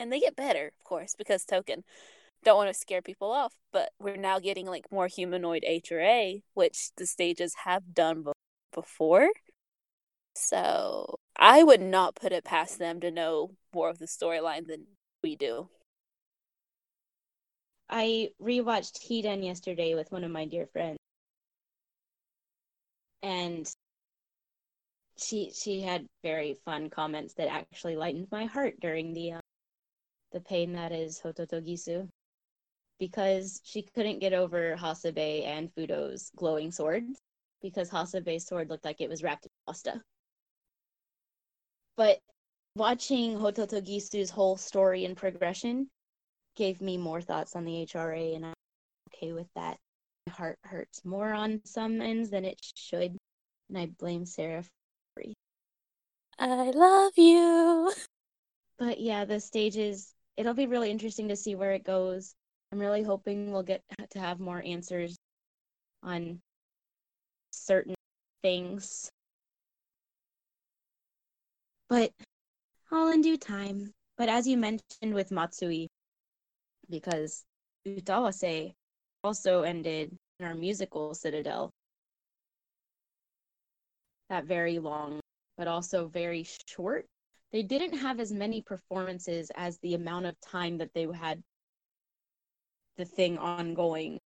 And they get better, of course, because Token don't want to scare people off, but we're now getting like more humanoid HRA, which the stages have done before. So I would not put it past them to know more of the storyline than we do. I rewatched Hiden yesterday with one of my dear friends. And she she had very fun comments that actually lightened my heart during the uh, the pain that is Hototogisu because she couldn't get over Hasebe and Fudo's glowing swords because Hasebe's sword looked like it was wrapped in pasta. But watching Hototogisu's whole story and progression gave me more thoughts on the HRA, and I'm okay with that. My heart hurts more on some ends than it should, and I blame Sarah for it. I love you. But yeah, the stages, it'll be really interesting to see where it goes. I'm really hoping we'll get to have more answers on certain things. But all in due time. But as you mentioned with Matsui, because Utawase also ended in our musical Citadel. That very long, but also very short. They didn't have as many performances as the amount of time that they had the thing ongoing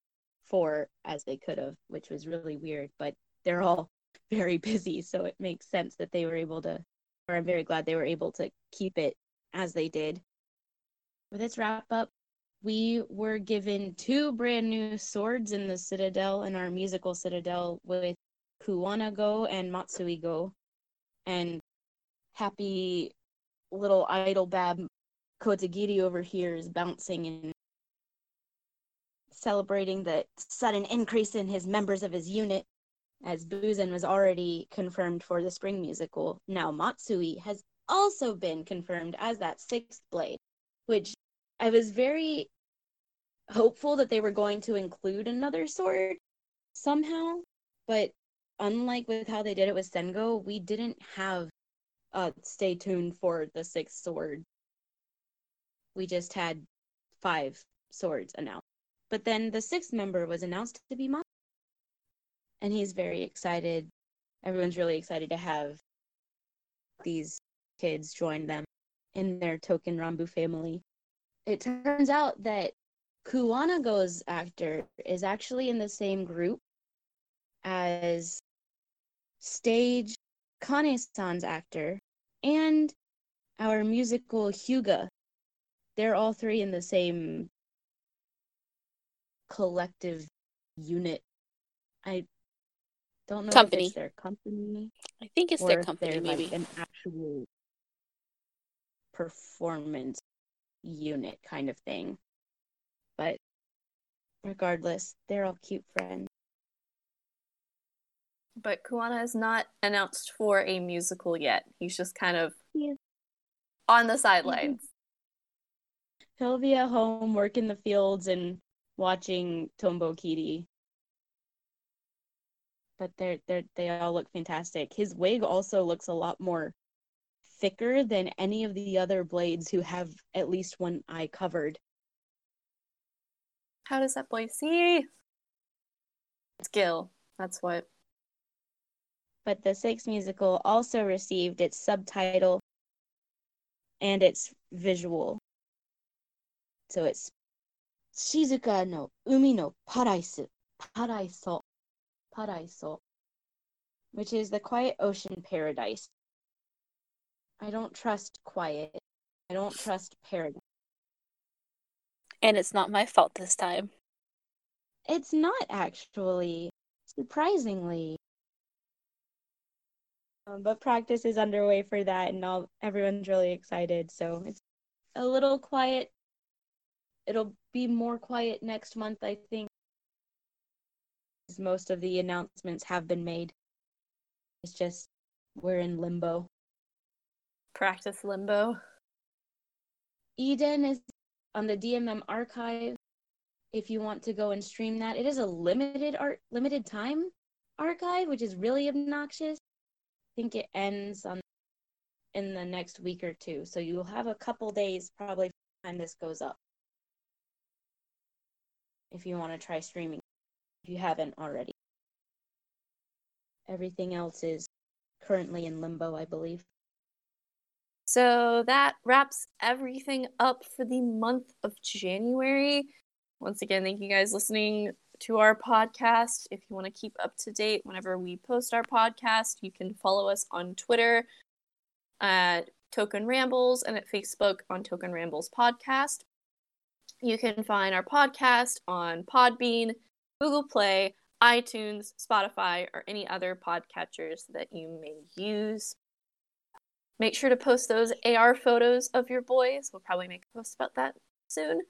for as they could have, which was really weird. But they're all very busy, so it makes sense that they were able to, I'm very glad they were able to keep it as they did. With this wrap up, we were given two brand new swords in the Citadel, in our musical Citadel, with Kuwana Go and Matsui Go. And happy little idol bab Kotegiri over here is bouncing and celebrating the sudden increase in his members of his unit, as Buzen was already confirmed for the spring musical. Now Matsui has also been confirmed as that sixth blade, which I was very hopeful that they were going to include another sword somehow, but unlike with how they did it with Sengo, we didn't have uh stay tuned for the sixth sword. We just had five swords announced. But then the sixth member was announced to be Mom. And he's very excited. Everyone's really excited to have these kids join them in their token Ranbu family. It turns out that Kuwanago's actor is actually in the same group as stage Kane-san's actor and our musical Hyuga. They're all three in the same collective unit. I don't know Company. if it's their company I think it's or their company, they're maybe. like an actual performance unit kind of thing. But regardless, they're all cute friends. But Kuwana is not announced for a musical yet. He's just kind of Yeah. on the sidelines. He'll be at home working the fields and watching Tonbokiri. But they're they're they all look fantastic. His wig also looks a lot more thicker than any of the other blades who have at least one eye covered. How does that boy see? It's Skill. That's what. But the sixth musical also received its subtitle and its visual. So it's Shizuka no Umi no Paraisu, Paraiso, Paraiso, which is the quiet ocean paradise. I don't trust quiet. I don't trust paradise. And it's not my fault this time. It's not actually, surprisingly. Um, but practice is underway for that, and all everyone's really excited. So it's a little quiet. It'll be more quiet next month, I think. As Most of the announcements have been made. It's just we're in limbo. Practice limbo. Eden is on the DMM archive. If you want to go and stream that, it is a limited art, limited time archive, which is really obnoxious. I think it ends on in the next week or two, so you'll have a couple days probably from the time this goes up. If you want to try streaming, you haven't already. Everything else is currently in limbo, I believe. So that wraps everything up for the month of January. Once again, thank you guys listening to our podcast. If you want to keep up to date whenever we post our podcast, you can follow us on Twitter at Token Rambles and at Facebook on Token Rambles Podcast. You can find our podcast on Podbean, Google Play, iTunes, Spotify, or any other podcatchers that you may use. Make sure to post those AR photos of your boys. We'll probably make a post about that soon.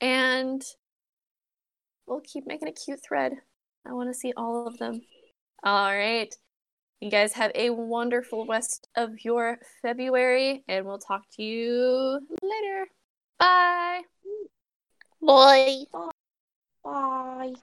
And we'll keep making a cute thread. I want to see all of them. All right. You guys have a wonderful rest of your February, and we'll talk to you later. Bye. Boy. Bye.